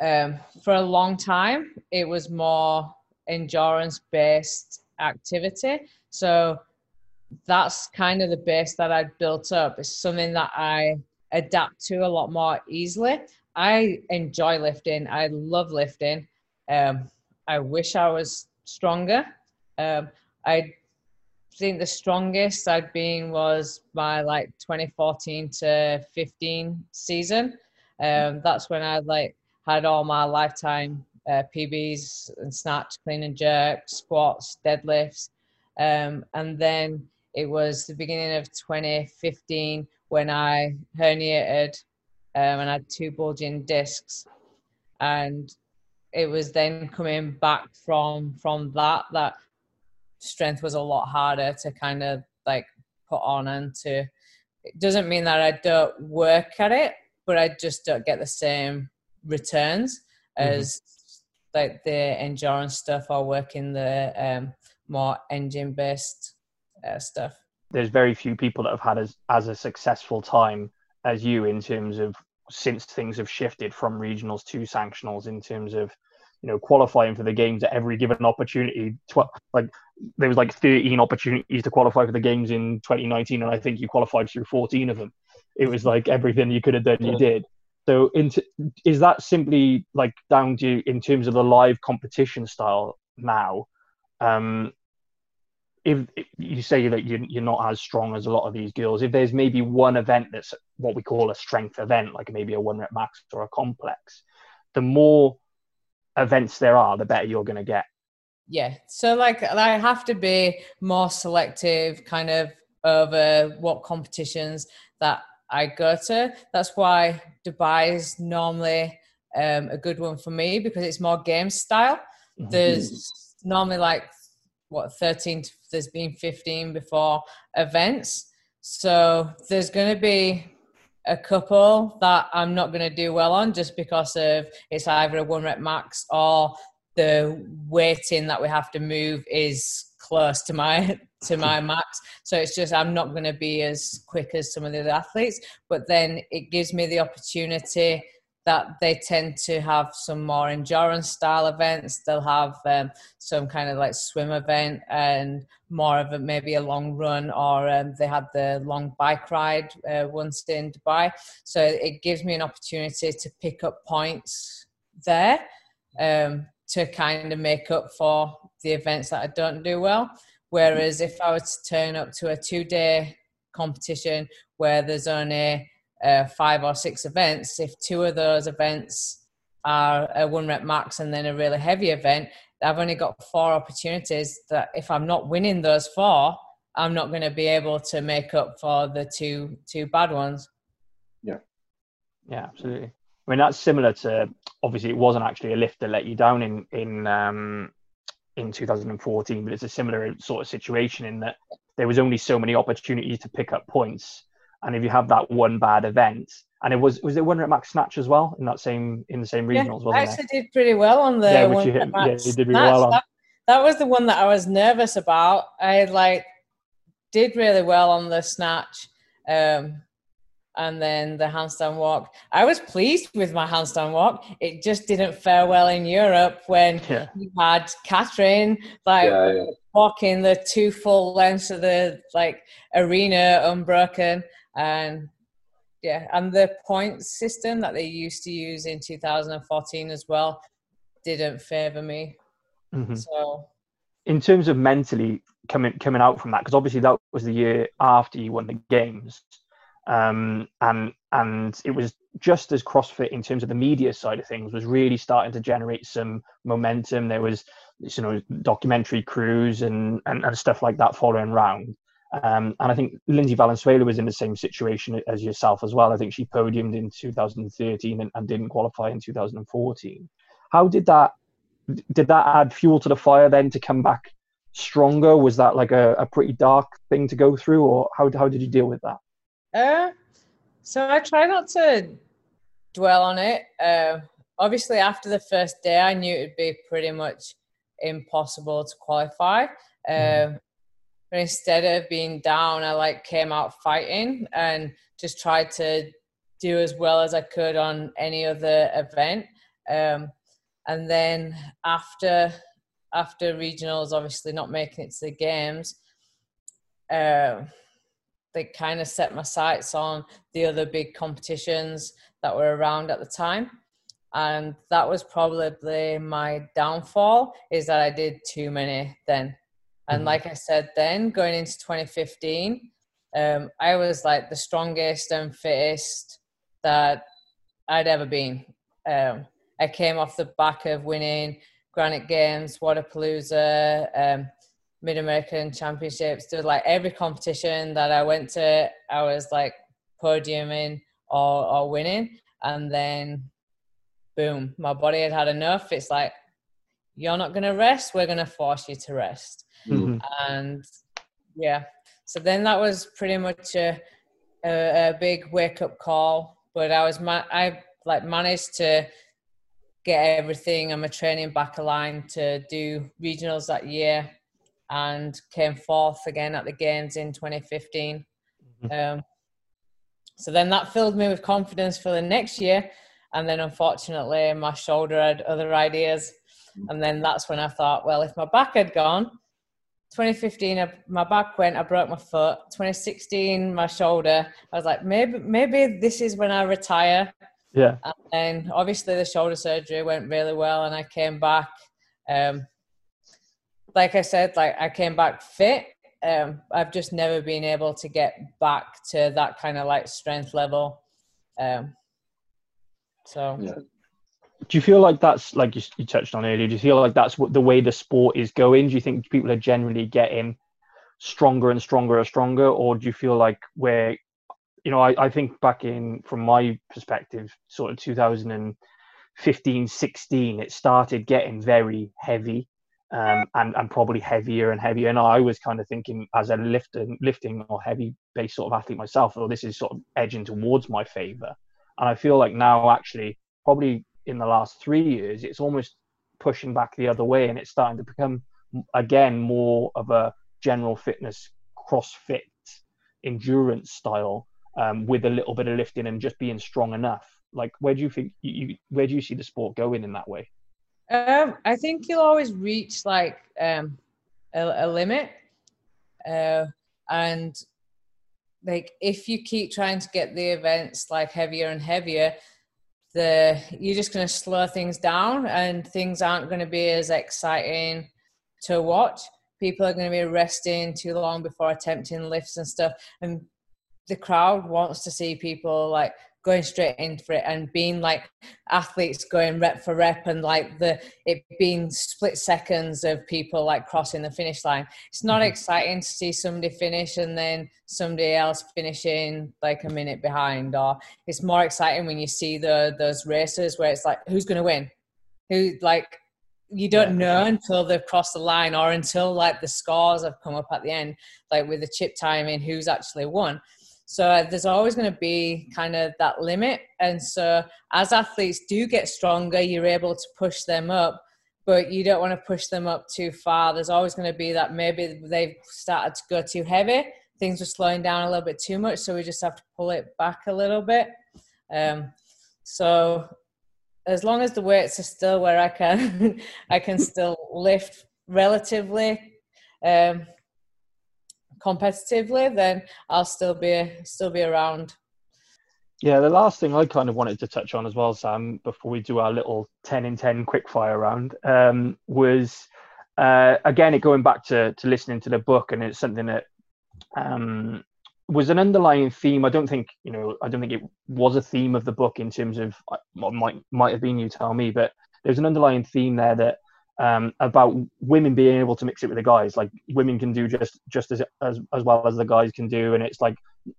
um, for a long time, it was more endurance based activity. So that's kind of the base that I'd built up. It's something that I adapt to a lot more easily. I enjoy lifting. I love lifting. Um, I wish I was stronger. Um, I think the strongest I'd been was my like 2014 to 15 season. Um, that's when I like had all my lifetime uh, PBs and snatch, clean and jerk, squats, deadlifts, um, and then it was the beginning of 2015 when I herniated um, and had two bulging discs, and it was then coming back from from that that strength was a lot harder to kind of like put on and to it doesn't mean that I don't work at it, but I just don't get the same returns mm-hmm. as like the endurance stuff or working the um, more engine based uh, stuff. There's very few people that have had as, as a successful time as you in terms of since things have shifted from regionals to sanctionals in terms of you know qualifying for the games at every given opportunity. Tw- like there was like 13 opportunities to qualify for the games in 2019 and i think you qualified through 14 of them. It was like everything you could have done you did. So into, is that simply like down to in terms of the live competition style now um if, you say that you, you're not as strong as a lot of these girls if there's maybe one event that's what we call a strength event like maybe a one rep max or a complex the more events there are, the better you're going to get. Yeah. So like I have to be more selective kind of over what competitions that I go to. That's why Dubai is normally um, a good one for me because it's more game style. Mm-hmm. There's normally like what 13 there's been 15 before events. So there's going to be a couple that I'm not going to do well on just because of it's either a one rep max or the weighting that we have to move is close to my to my max so it's just i'm not going to be as quick as some of the other athletes but then it gives me the opportunity that they tend to have some more endurance style events. They'll have um, some kind of like swim event and more of a, maybe a long run, or um, they had the long bike ride uh, once in Dubai. So it gives me an opportunity to pick up points there um, to kind of make up for the events that I don't do well. Whereas if I were to turn up to a two day competition where there's only uh, five or six events, if two of those events are a one rep max and then a really heavy event, I've only got four opportunities that if I'm not winning those four, I'm not going to be able to make up for the two two bad ones. Yeah. Yeah, absolutely. I mean, that's similar to obviously it wasn't actually a lift that let you down in in um, in 2014, but it's a similar sort of situation in that there was only so many opportunities to pick up points and if you have that one bad event, and it was was it one at max snatch as well in that same in the same regionals, yeah, wasn't I actually it? did pretty well on the yeah, which you hit, yeah, you did really well on. That, that was the one that I was nervous about. I like did really well on the snatch. Um, and then the handstand walk. I was pleased with my handstand walk. It just didn't fare well in Europe when yeah. you had Catherine like yeah, yeah. walking the two full lengths of the like arena unbroken and yeah, and the point system that they used to use in 2014 as well didn't favor me. Mm-hmm. So, in terms of mentally coming coming out from that, because obviously that was the year after you won the games, um, and and it was just as CrossFit in terms of the media side of things was really starting to generate some momentum. There was you know documentary crews and and, and stuff like that following around. Um, and I think Lindsay Valenzuela was in the same situation as yourself as well. I think she podiumed in 2013 and, and didn't qualify in 2014. How did that did that add fuel to the fire then to come back stronger? Was that like a, a pretty dark thing to go through, or how how did you deal with that? Uh, so I try not to dwell on it. Uh, obviously, after the first day, I knew it'd be pretty much impossible to qualify. Uh, but instead of being down, I like came out fighting and just tried to do as well as I could on any other event. Um, and then after after regionals, obviously not making it to the games, uh, they kind of set my sights on the other big competitions that were around at the time and that was probably my downfall is that i did too many then and mm-hmm. like i said then going into 2015 um, i was like the strongest and fittest that i'd ever been um, i came off the back of winning granite games wodapalooza um, mid american championships there was like every competition that i went to i was like podiuming or, or winning and then boom, my body had had enough. It's like, you're not going to rest. We're going to force you to rest. Mm-hmm. And yeah, so then that was pretty much a, a, a big wake up call. But I was, ma- I like managed to get everything and my training back aligned to do regionals that year and came fourth again at the games in 2015. Mm-hmm. Um, so then that filled me with confidence for the next year and then unfortunately, my shoulder had other ideas. And then that's when I thought, well, if my back had gone, 2015, my back went, I broke my foot. 2016, my shoulder. I was like, maybe, maybe this is when I retire. Yeah. And then obviously the shoulder surgery went really well, and I came back. Um, like I said, like I came back fit. Um, I've just never been able to get back to that kind of like strength level. Um, so, yeah. Do you feel like that's like you, you touched on earlier? Do you feel like that's what the way the sport is going? Do you think people are generally getting stronger and stronger and stronger, or do you feel like we're, you know, I, I think back in from my perspective, sort of 2015, 16, it started getting very heavy. Um, and, and probably heavier and heavier. And I was kind of thinking as a lifting, lifting or heavy based sort of athlete myself, oh, this is sort of edging towards my favor. And I feel like now, actually, probably in the last three years, it's almost pushing back the other way and it's starting to become, again, more of a general fitness, CrossFit, endurance style um, with a little bit of lifting and just being strong enough. Like, where do you think you, where do you see the sport going in that way? Um, I think you'll always reach like um, a, a limit, uh, and like if you keep trying to get the events like heavier and heavier the you're just going to slow things down and things aren't going to be as exciting to watch. People are going to be resting too long before attempting lifts and stuff. And the crowd wants to see people like going straight in for it and being like athletes going rep for rep and like the it being split seconds of people like crossing the finish line. It's not mm-hmm. exciting to see somebody finish and then somebody else finishing like a minute behind or it's more exciting when you see the those races where it's like who's going to win? Who like you don't know until they've crossed the line or until like the scores have come up at the end like with the chip timing who's actually won so uh, there's always going to be kind of that limit. And so as athletes do get stronger, you're able to push them up, but you don't want to push them up too far. There's always going to be that maybe they've started to go too heavy. Things are slowing down a little bit too much. So we just have to pull it back a little bit. Um, so as long as the weights are still where I can, I can still lift relatively. Um, competitively, then I'll still be still be around. Yeah, the last thing I kind of wanted to touch on as well, Sam, before we do our little ten in ten quick fire round, um, was uh, again it going back to to listening to the book, and it's something that um, was an underlying theme. I don't think you know, I don't think it was a theme of the book in terms of might might have been you tell me, but there's an underlying theme there that um, about women being able to mix it with the guys. Like women can do just just as as as well as the guys can do, and it's like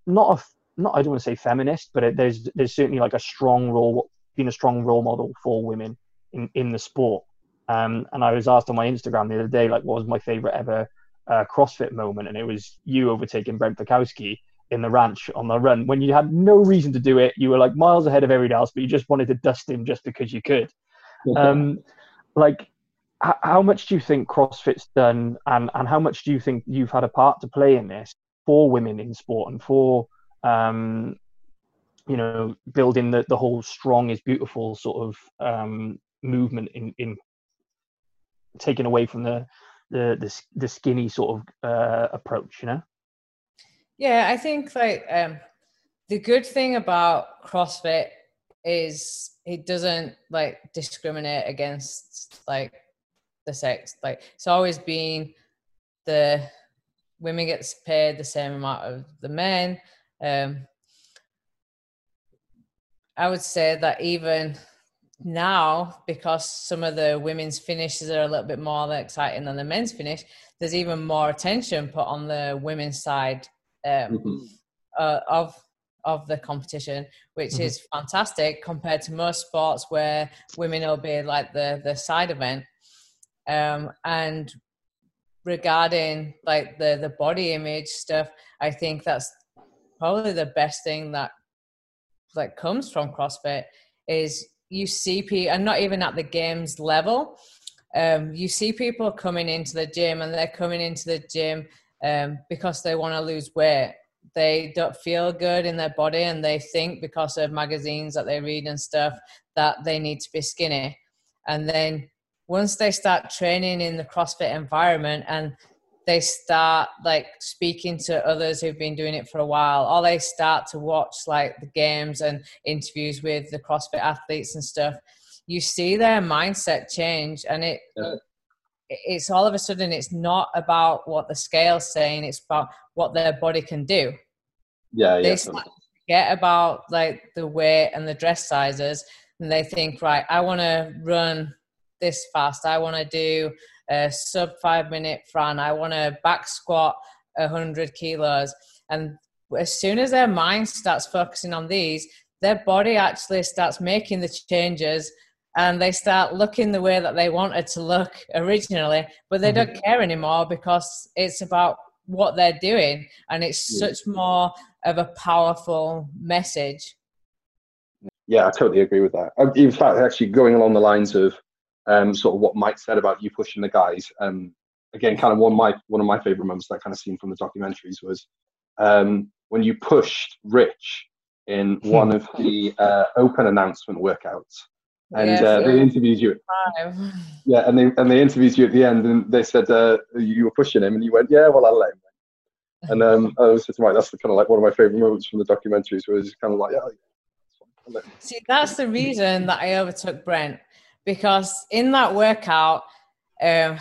not a not I don't want to say feminist, but it, there's there's certainly like a strong role being a strong role model for women in in the sport. Um, and I was asked on my Instagram the other day, like, what was my favorite ever uh, CrossFit moment, and it was you overtaking Brent Fikowski in the ranch on the run when you had no reason to do it. You were like miles ahead of everybody else, but you just wanted to dust him just because you could. Um, like how much do you think CrossFit's done, and and how much do you think you've had a part to play in this for women in sport and for um, you know building the the whole strong is beautiful sort of um, movement in in taking away from the the the, the skinny sort of uh, approach, you know? Yeah, I think like um, the good thing about CrossFit is it doesn't like discriminate against like the sex. Like it's always been the women gets paid the same amount of the men. Um, I would say that even now, because some of the women's finishes are a little bit more exciting than the men's finish, there's even more attention put on the women's side um, mm-hmm. uh, of of the competition, which mm-hmm. is fantastic compared to most sports where women will be like the the side event. Um, and regarding like the the body image stuff, I think that's probably the best thing that like comes from CrossFit is you see people, and not even at the games level, um, you see people coming into the gym and they're coming into the gym um, because they want to lose weight. They don't feel good in their body and they think because of magazines that they read and stuff that they need to be skinny. And then once they start training in the CrossFit environment and they start like speaking to others who've been doing it for a while or they start to watch like the games and interviews with the crossfit athletes and stuff you see their mindset change and it yeah. Uh, it's all of a sudden it's not about what the scale's saying it's about what their body can do yeah they yeah forget about like the weight and the dress sizes and they think right i want to run this fast i want to do a sub five minute Fran. I want to back squat 100 kilos. And as soon as their mind starts focusing on these, their body actually starts making the changes and they start looking the way that they wanted to look originally, but they mm-hmm. don't care anymore because it's about what they're doing and it's yeah. such more of a powerful message. Yeah, I totally agree with that. In fact, actually, going along the lines of um, sort of what Mike said about you pushing the guys. Um, again, kind of one of my one of my favorite moments that I kind of seen from the documentaries was um, when you pushed Rich in one of the uh, open announcement workouts. And yes, uh, they interviewed you. Yeah, and they and they interviewed you at the end, and they said uh, you were pushing him, and you went, "Yeah, well, I'll let him." And um, I was just like, "That's kind of like one of my favorite moments from the documentaries, where it's kind of like, yeah." See, that's the reason that I overtook Brent because in that workout, um,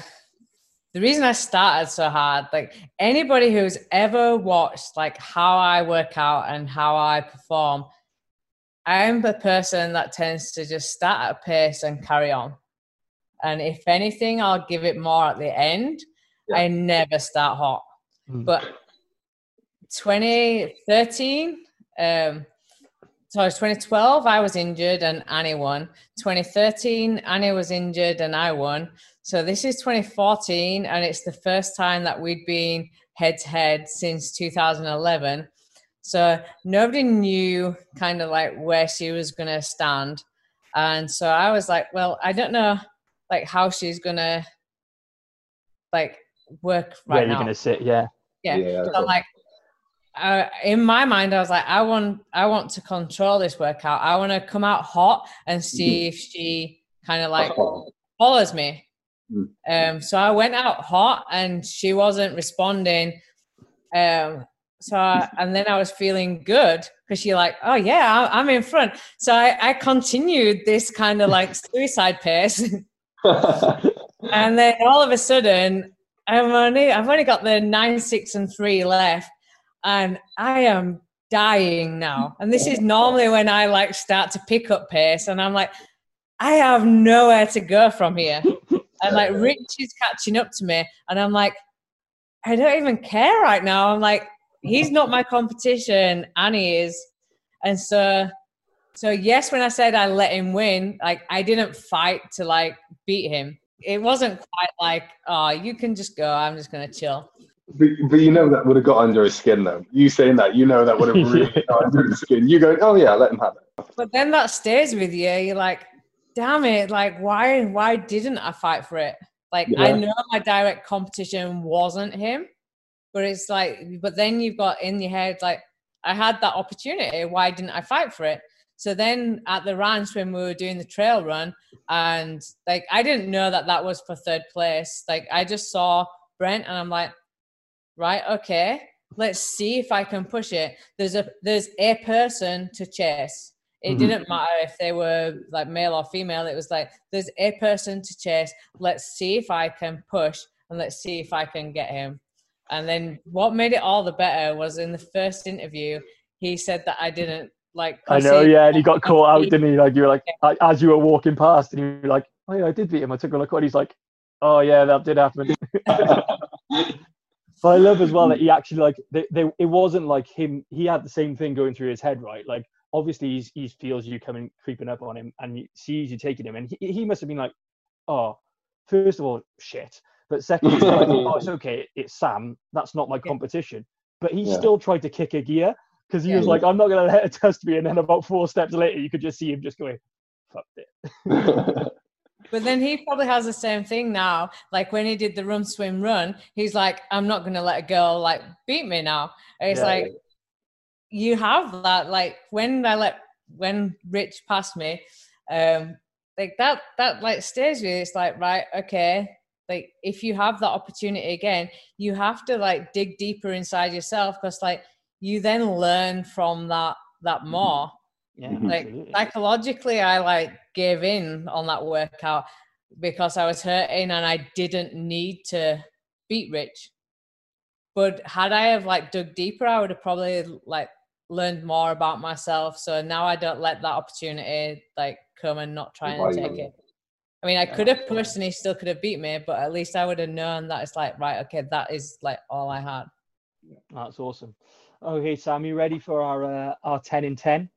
the reason I started so hard, like anybody who's ever watched like how I work out and how I perform, I'm the person that tends to just start at a pace and carry on. And if anything, I'll give it more at the end. Yeah. I never start hot. Mm. But 2013, um, so 2012 I was injured and Annie won. 2013 Annie was injured and I won. So this is 2014 and it's the first time that we'd been head to head since 2011. So nobody knew kind of like where she was going to stand. And so I was like, well, I don't know like how she's going to like work right Where now. you're going to sit, yeah. Yeah. yeah so like uh, in my mind, I was like, I want, I want to control this workout. I want to come out hot and see mm-hmm. if she kind of like follows me. Mm-hmm. Um, so I went out hot and she wasn't responding. Um, so I, and then I was feeling good because she like, oh yeah, I'm in front. So I, I continued this kind of like suicide pace, and then all of a sudden, I'm only I've only got the nine, six, and three left, and I am dying now. And this is normally when I like start to pick up pace, and I'm like, I have nowhere to go from here. And like Rich is catching up to me, and I'm like, I don't even care right now. I'm like, he's not my competition, Annie is. And so so yes, when I said I let him win, like I didn't fight to like beat him. It wasn't quite like, oh, you can just go, I'm just gonna chill. But, but you know that would have got under his skin though. You saying that, you know that would have really got under his skin. You go, oh yeah, let him have it. But then that stays with you. You're like, damn it, like why why didn't I fight for it? Like yeah. I know my direct competition wasn't him, but it's like, but then you've got in your head like, I had that opportunity. Why didn't I fight for it? So then at the ranch when we were doing the trail run, and like I didn't know that that was for third place. Like I just saw Brent, and I'm like, right, okay. let's see if I can push it. There's a there's a person to chase. It Mhm. didn't matter if they were like male or female. It was like there's a person to chase. Let's see if I can push and let's see if I can get him. And then what made it all the better was in the first interview, he said that I didn't like. I know, yeah, and he got caught out, didn't he? Like you were like, a- as you were walking past, and you were like, "Oh yeah, I did beat him." I took a look, and he's like, "Oh yeah, that did happen." But I love as well that he actually like they, they it wasn't like him. He had the same thing going through his head, right? Like obviously he's, he feels you coming creeping up on him, and he sees you taking him, and he, he must have been like, "Oh, first of all, shit." But second, he's like, "Oh, it's okay. It's Sam. That's not my competition." But he Yeah. still tried to kick a gear because he Yeah. was like, "I'm not gonna let it test me." And then about four steps later, you could just see him just going, "Fuck it." But then he probably has the same thing now. Like when he did the run, swim, run, he's like, I'm not going to let a girl like beat me now. And it's Yeah, like, you have that. Like when I let, when Rich passed me, um, like that, that like stays with you. It's like, right, okay. Like if you have that opportunity again, you have to like dig deeper inside yourself because like you then learn from that, that more Yeah, Mhm. like psychologically i like gave in on that workout because i was hurting and i didn't need to beat rich but had i have like dug deeper i would have probably like learned more about myself so now i don't let that opportunity like come and not try and Right. take it i mean i could have pushed and he still could have beat me but at least i would have known that it's like right okay that is like all i had That's awesome. Okay, Sam, you ready for our uh, our ten in ten?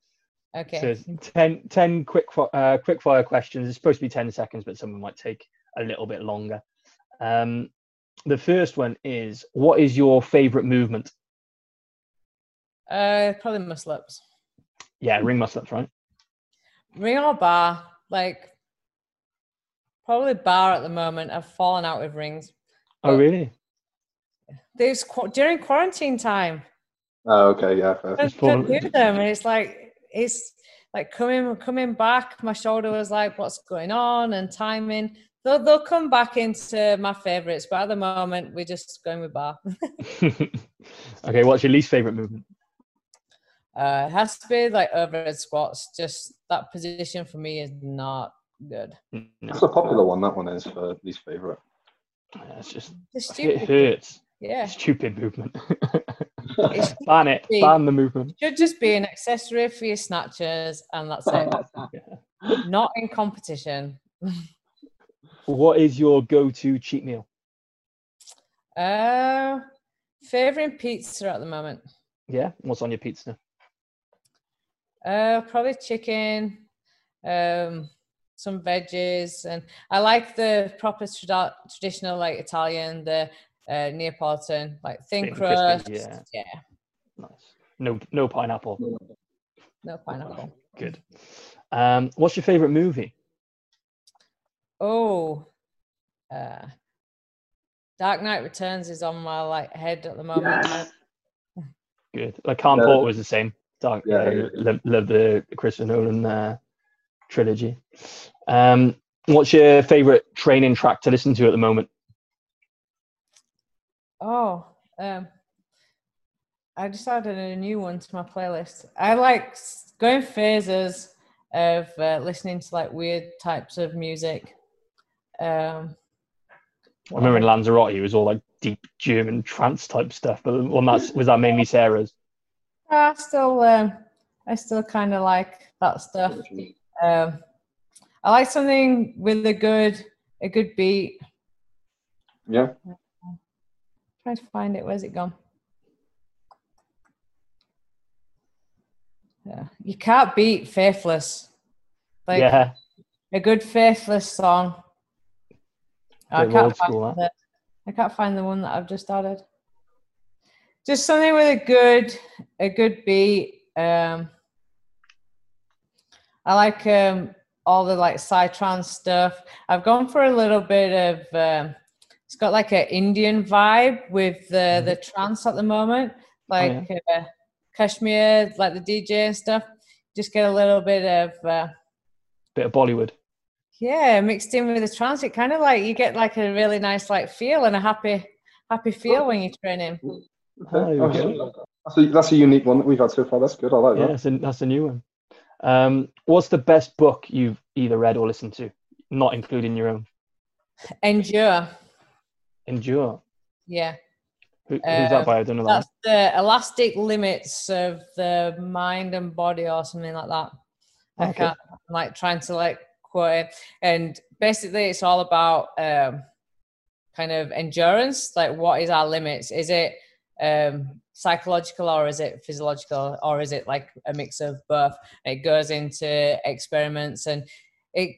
Okay So 10, 10 quick uh, quick fire questions. It's supposed to be ten seconds, but some of them might take a little bit longer. Um, the first one is: What is your favorite movement? uh probably muscle ups Yeah, ring muscle ups, right? Ring or bar? Like probably bar at the moment. I've fallen out with rings. Oh, really? There's qu- during quarantine time. oh, okay, yeah. Fair. I It's couldn't do them, and it's like it's like coming coming back. My shoulder was like, "What's going on?" and timing. They'll they'll come back into my favorites, but at the moment we're just going with bar. okay, what's your least favorite movement? Uh, it has to be like overhead squats. Just that position for me is not good. No, That's a popular one. That one is for least favorite. Yeah, it's just It's it hurts. Yeah, Stupid movement. It's ban it. be- Ban the movement. should just be an accessory for your snatchers, and that's it. Not in competition. What is your go-to cheat meal? Uh, favoring pizza at the moment. Yeah, what's on your pizza? Uh, probably chicken, um, some veggies, and I like the proper trad- traditional like Italian, the uh, Neapolitan, like thin Thin, crispy, crust. yeah. yeah, Nice. No, no pineapple. no pineapple. Good. Um, what's your favorite movie? Oh, uh, Dark Knight Returns is on my like head at the moment. Good. Like Calm Yeah. Porter was the same. Dark. Yeah, Yeah, yeah. love, love the Christopher Nolan uh, trilogy. Um, what's your favorite training track to listen to at the moment? Oh, um, I just added a new one to my playlist. I like going phases of uh, listening to like weird types of music. Um, I remember in Lanzarote, it was all like deep German trance type stuff. But one that's was that mainly Sarah's. I still, um, I still kind of like that stuff. Um, I like something with a good, a good beat. Yeah. Trying to find it. Where's it gone? Yeah, you can't beat Faithless. Like yeah, a good Faithless song. I can't, school, find the, I can't find the one that I've just added. Just something with a good, a good beat. Um, I like um, all the like psytrance stuff. I've gone for a little bit of. Um, it's got like an Indian vibe with the the trance at the moment, like uh, Kashmir, like the DJ and stuff. Just get a little bit of. Uh, bit of Bollywood. yeah, mixed in with the trance, it kind of like you get like a really nice like feel and a happy, happy feel when you're training. Okay. there. That's a, that's a unique one that we've had so far. That's good. I like Yeah, that. that's a, that's a new one. Um, what's the best book you've either read or listened to, not including your own? Endure. Endure. Yeah. Who, who's Uh, that by? I don't know that. That's the elastic limits of the mind and body or something like that. I Okay. can't I'm like trying to like quote it. And basically it's all about um kind of endurance. Like what is our limits? Is it um psychological or is it physiological or is it like a mix of both? It goes into experiments and it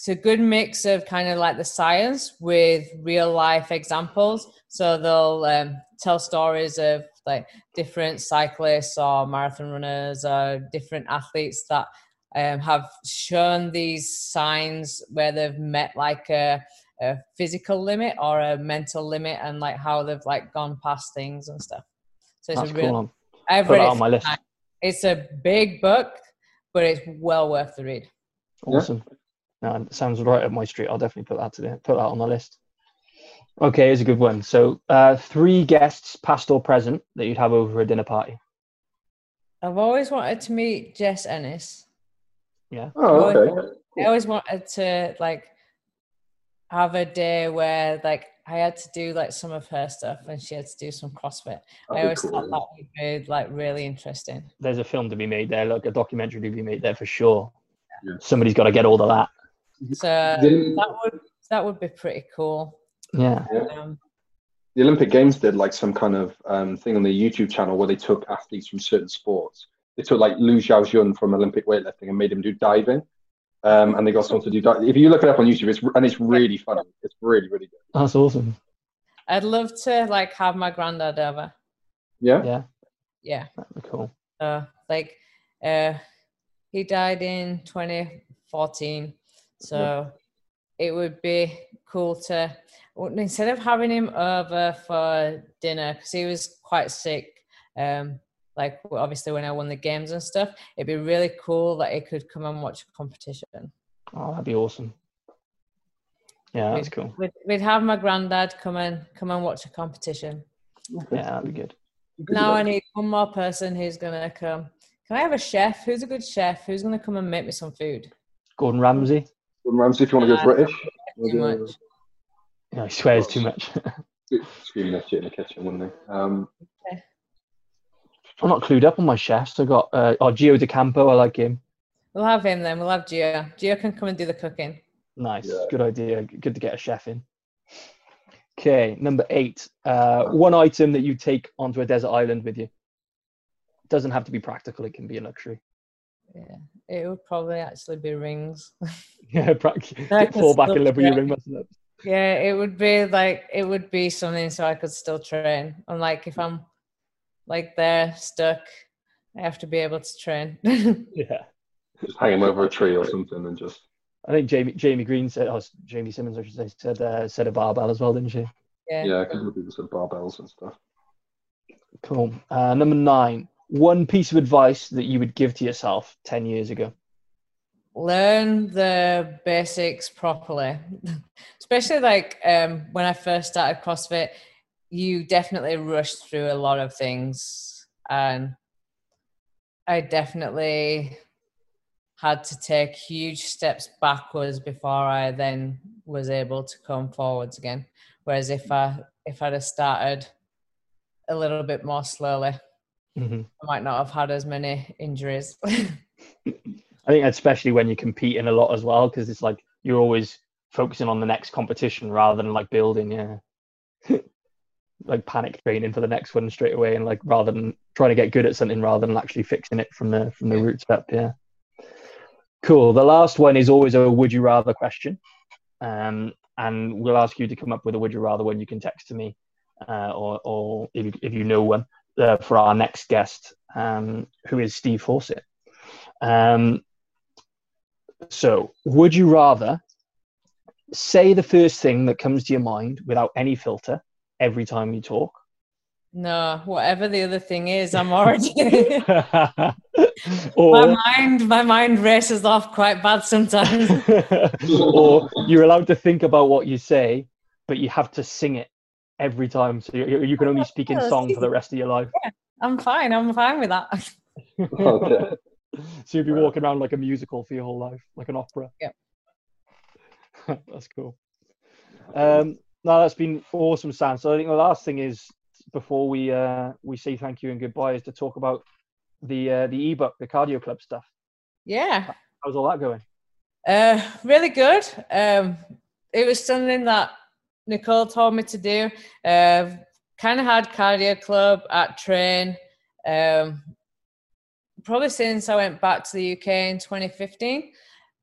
it's a good mix of kind of like the science with real life examples. So they'll um, tell stories of like different cyclists or marathon runners or different athletes that um, have shown these signs where they've met like a, a physical limit or a mental limit and like how they've like gone past things and stuff. So it's That's a real. cool. I've Put read it on my list. It's a big book, but it's well worth the read. Yeah. Awesome. No, it sounds right up my street. I'll definitely put that to the, put that on the list. Okay, here's a good one. So, uh, three guests, past or present, that you'd have over a dinner party. I've always wanted to meet Jess Ennis. Yeah. Oh, okay. I always wanted to like have a day where like I had to do like some of her stuff and she had to do some CrossFit. I That'd be always cool, thought yeah. that would be like really interesting. There's a film to be made there, like a documentary to be made there for sure. Yeah. Somebody's got to get all of that. So Didn't- that would that would be pretty cool. Yeah. Um, the Olympic Games did like some kind of um, thing on their YouTube channel where they took athletes from certain sports. They took like Lu Xiaojun from Olympic weightlifting and made him do diving. Um, and they got someone to do diving. If you look it up on YouTube, it's and it's really funny. It's really really good. That's awesome. I'd love to like have my granddad over. Yeah. Yeah. Yeah. That'd be cool. So like uh he died in 2014. So it would be cool to instead of having him over for dinner because he was quite sick um like obviously when I won the games and stuff it'd be really cool that he could come and watch a competition Oh, that'd be awesome. Yeah, that's cool. we'd, we'd have my granddad come and come and watch a competition Yeah, that'd be good. now I need one more person who's gonna come can I have a chef who's a good chef who's gonna come and make me some food Gordon Ramsay. Gordon Ramsay, if you want to go Uh, British, too much Yeah, he swears too much. screaming at you in the kitchen, wouldn't they? Um, I'm not clued up on my chefs. I got uh, oh Gino D'Acampo. I like him. We'll have him then. We'll have Gino. Gio can come and do the cooking. Nice, Yeah. good idea. Good to get a chef in. Okay, number eight. Uh, one item that you take onto a desert island with you. Doesn't have to be practical. It can be a luxury. Yeah, it would probably actually be rings. Yeah, prac- I fall back in still love with your try. ring muscle ups. yeah, it would be like it would be something so I could still train. Unlike if I'm like there stuck, I have to be able to train. Yeah, just hang him over a tree or something and just. I think Jamie Jamie Greene said. Oh, Jamie Simmons, I should say, said uh, said a barbell as well, didn't she? yeah. Yeah, a couple of people said barbells and stuff. Cool. Uh, number nine. One piece of advice that you would give to yourself ten years ago. learn the basics properly. Especially like um when i first started crossfit you definitely rushed through a lot of things. And i definitely had to take huge steps backwards before i then was able to come forwards again. Whereas if i if i'd have started a little bit more slowly hmm i might not have had as many injuries I think especially when you're competing a lot as well, because it's like you're always focusing on the next competition rather than like building, yeah. like panic training for the next one straight away, and like rather than trying to get good at something rather than actually fixing it from the from the roots up, yeah. Cool. The last one is always a would you rather question, um, and we'll ask you to come up with a would you rather one you can text to me, uh, or or if you, if you know one uh, for our next guest, um, who is Steve Fawcett. Um, so, would you rather say the first thing that comes to your mind without any filter every time you talk? No, whatever the other thing is, I'm already. my mind, my mind races off quite bad sometimes. or you're allowed to think about what you say, but you have to sing it every time, so you, you can only speak in song for the rest of your life. Yeah, I'm fine. I'm fine with that. okay. So you'd be walking around like a musical for your whole life, like an opera. Yeah. that's cool. Um, no, that's been awesome, Sam. So I think the last thing is before we uh, we say thank you and goodbye is to talk about the uh, the ebook, the Cardio Club stuff. Yeah. How's all that going? Uh, really good. Um, it was something that Nicole told me to do. Uh, kind of had Cardio Club at train. Um, probably since I went back to the UK in 2015.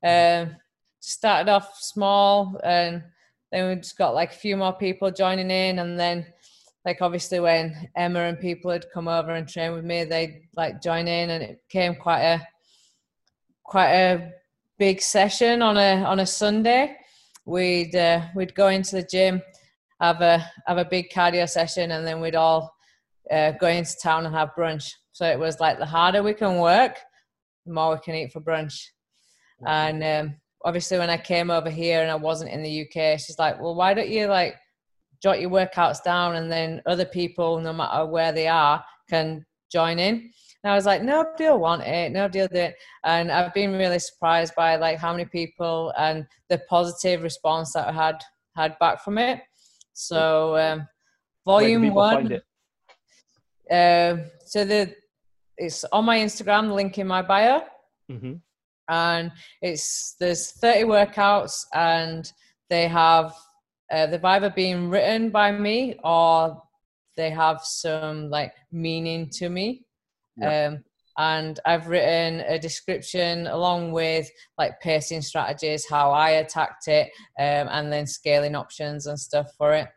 Um, started off small and then we just got like a few more people joining in and then like obviously when Emma and people had come over and train with me, they'd like join in and it became quite a quite a big session on a on a Sunday. We'd uh, we'd go into the gym, have a have a big cardio session, and then we'd all uh, go into town and have brunch. So it was like the harder we can work, the more we can eat for brunch. And um, obviously, when I came over here and I wasn't in the UK, she's like, "Well, why don't you like jot your workouts down, and then other people, no matter where they are, can join in." And I was like, nobody will want it, nobody will do it. And I've been really surprised by like how many people and the positive response that I had had back from it. So um, volume one. Uh, so the it's on my Instagram, link in my bio. Mm-hmm. And it's there's 30 workouts and they have uh, they've either been written by me or they have some like meaning to me. Yeah. Um, and I've written a description along with like pacing strategies, how I attacked it, um, and then scaling options and stuff for it.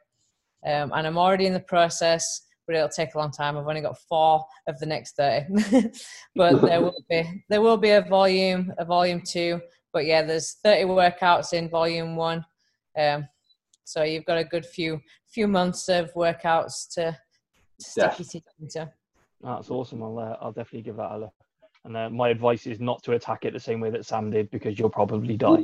Um, and I'm already in the process, but it'll take a long time. I've only got four of the next thirty, but there will be there will be a volume a volume two. But yeah, there's 30 workouts in volume one, um, so you've got a good few few months of workouts to, to stick yeah. your teeth into. That's awesome. I'll uh, I'll definitely give that a look. And uh, my advice is not to attack it the same way that Sam did because you'll probably die.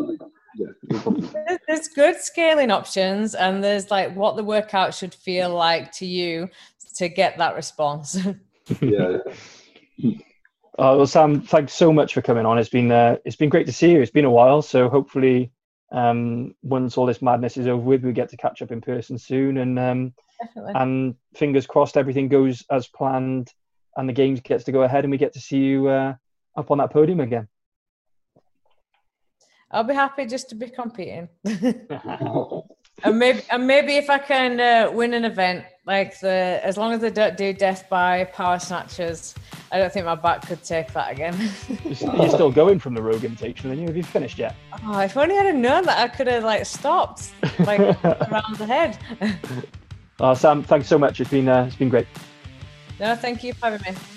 there's good scaling options, and there's like what the workout should feel like to you to get that response. yeah. Uh, well, Sam, thanks so much for coming on. It's been uh, it's been great to see you. It's been a while, so hopefully, um, once all this madness is over with, we get to catch up in person soon. And um, and fingers crossed, everything goes as planned and the games gets to go ahead and we get to see you uh, up on that podium again. I'll be happy just to be competing. and maybe and maybe if I can uh, win an event like the as long as I don't do death by power snatches, I don't think my back could take that again. You're still going from the Rogue Invitational, and you have you finished yet? Oh, if only I'd have known that, I could have like stopped like around the head. Oh, Sam, thanks so much. It's been uh, it's been great. No, thank you for having me.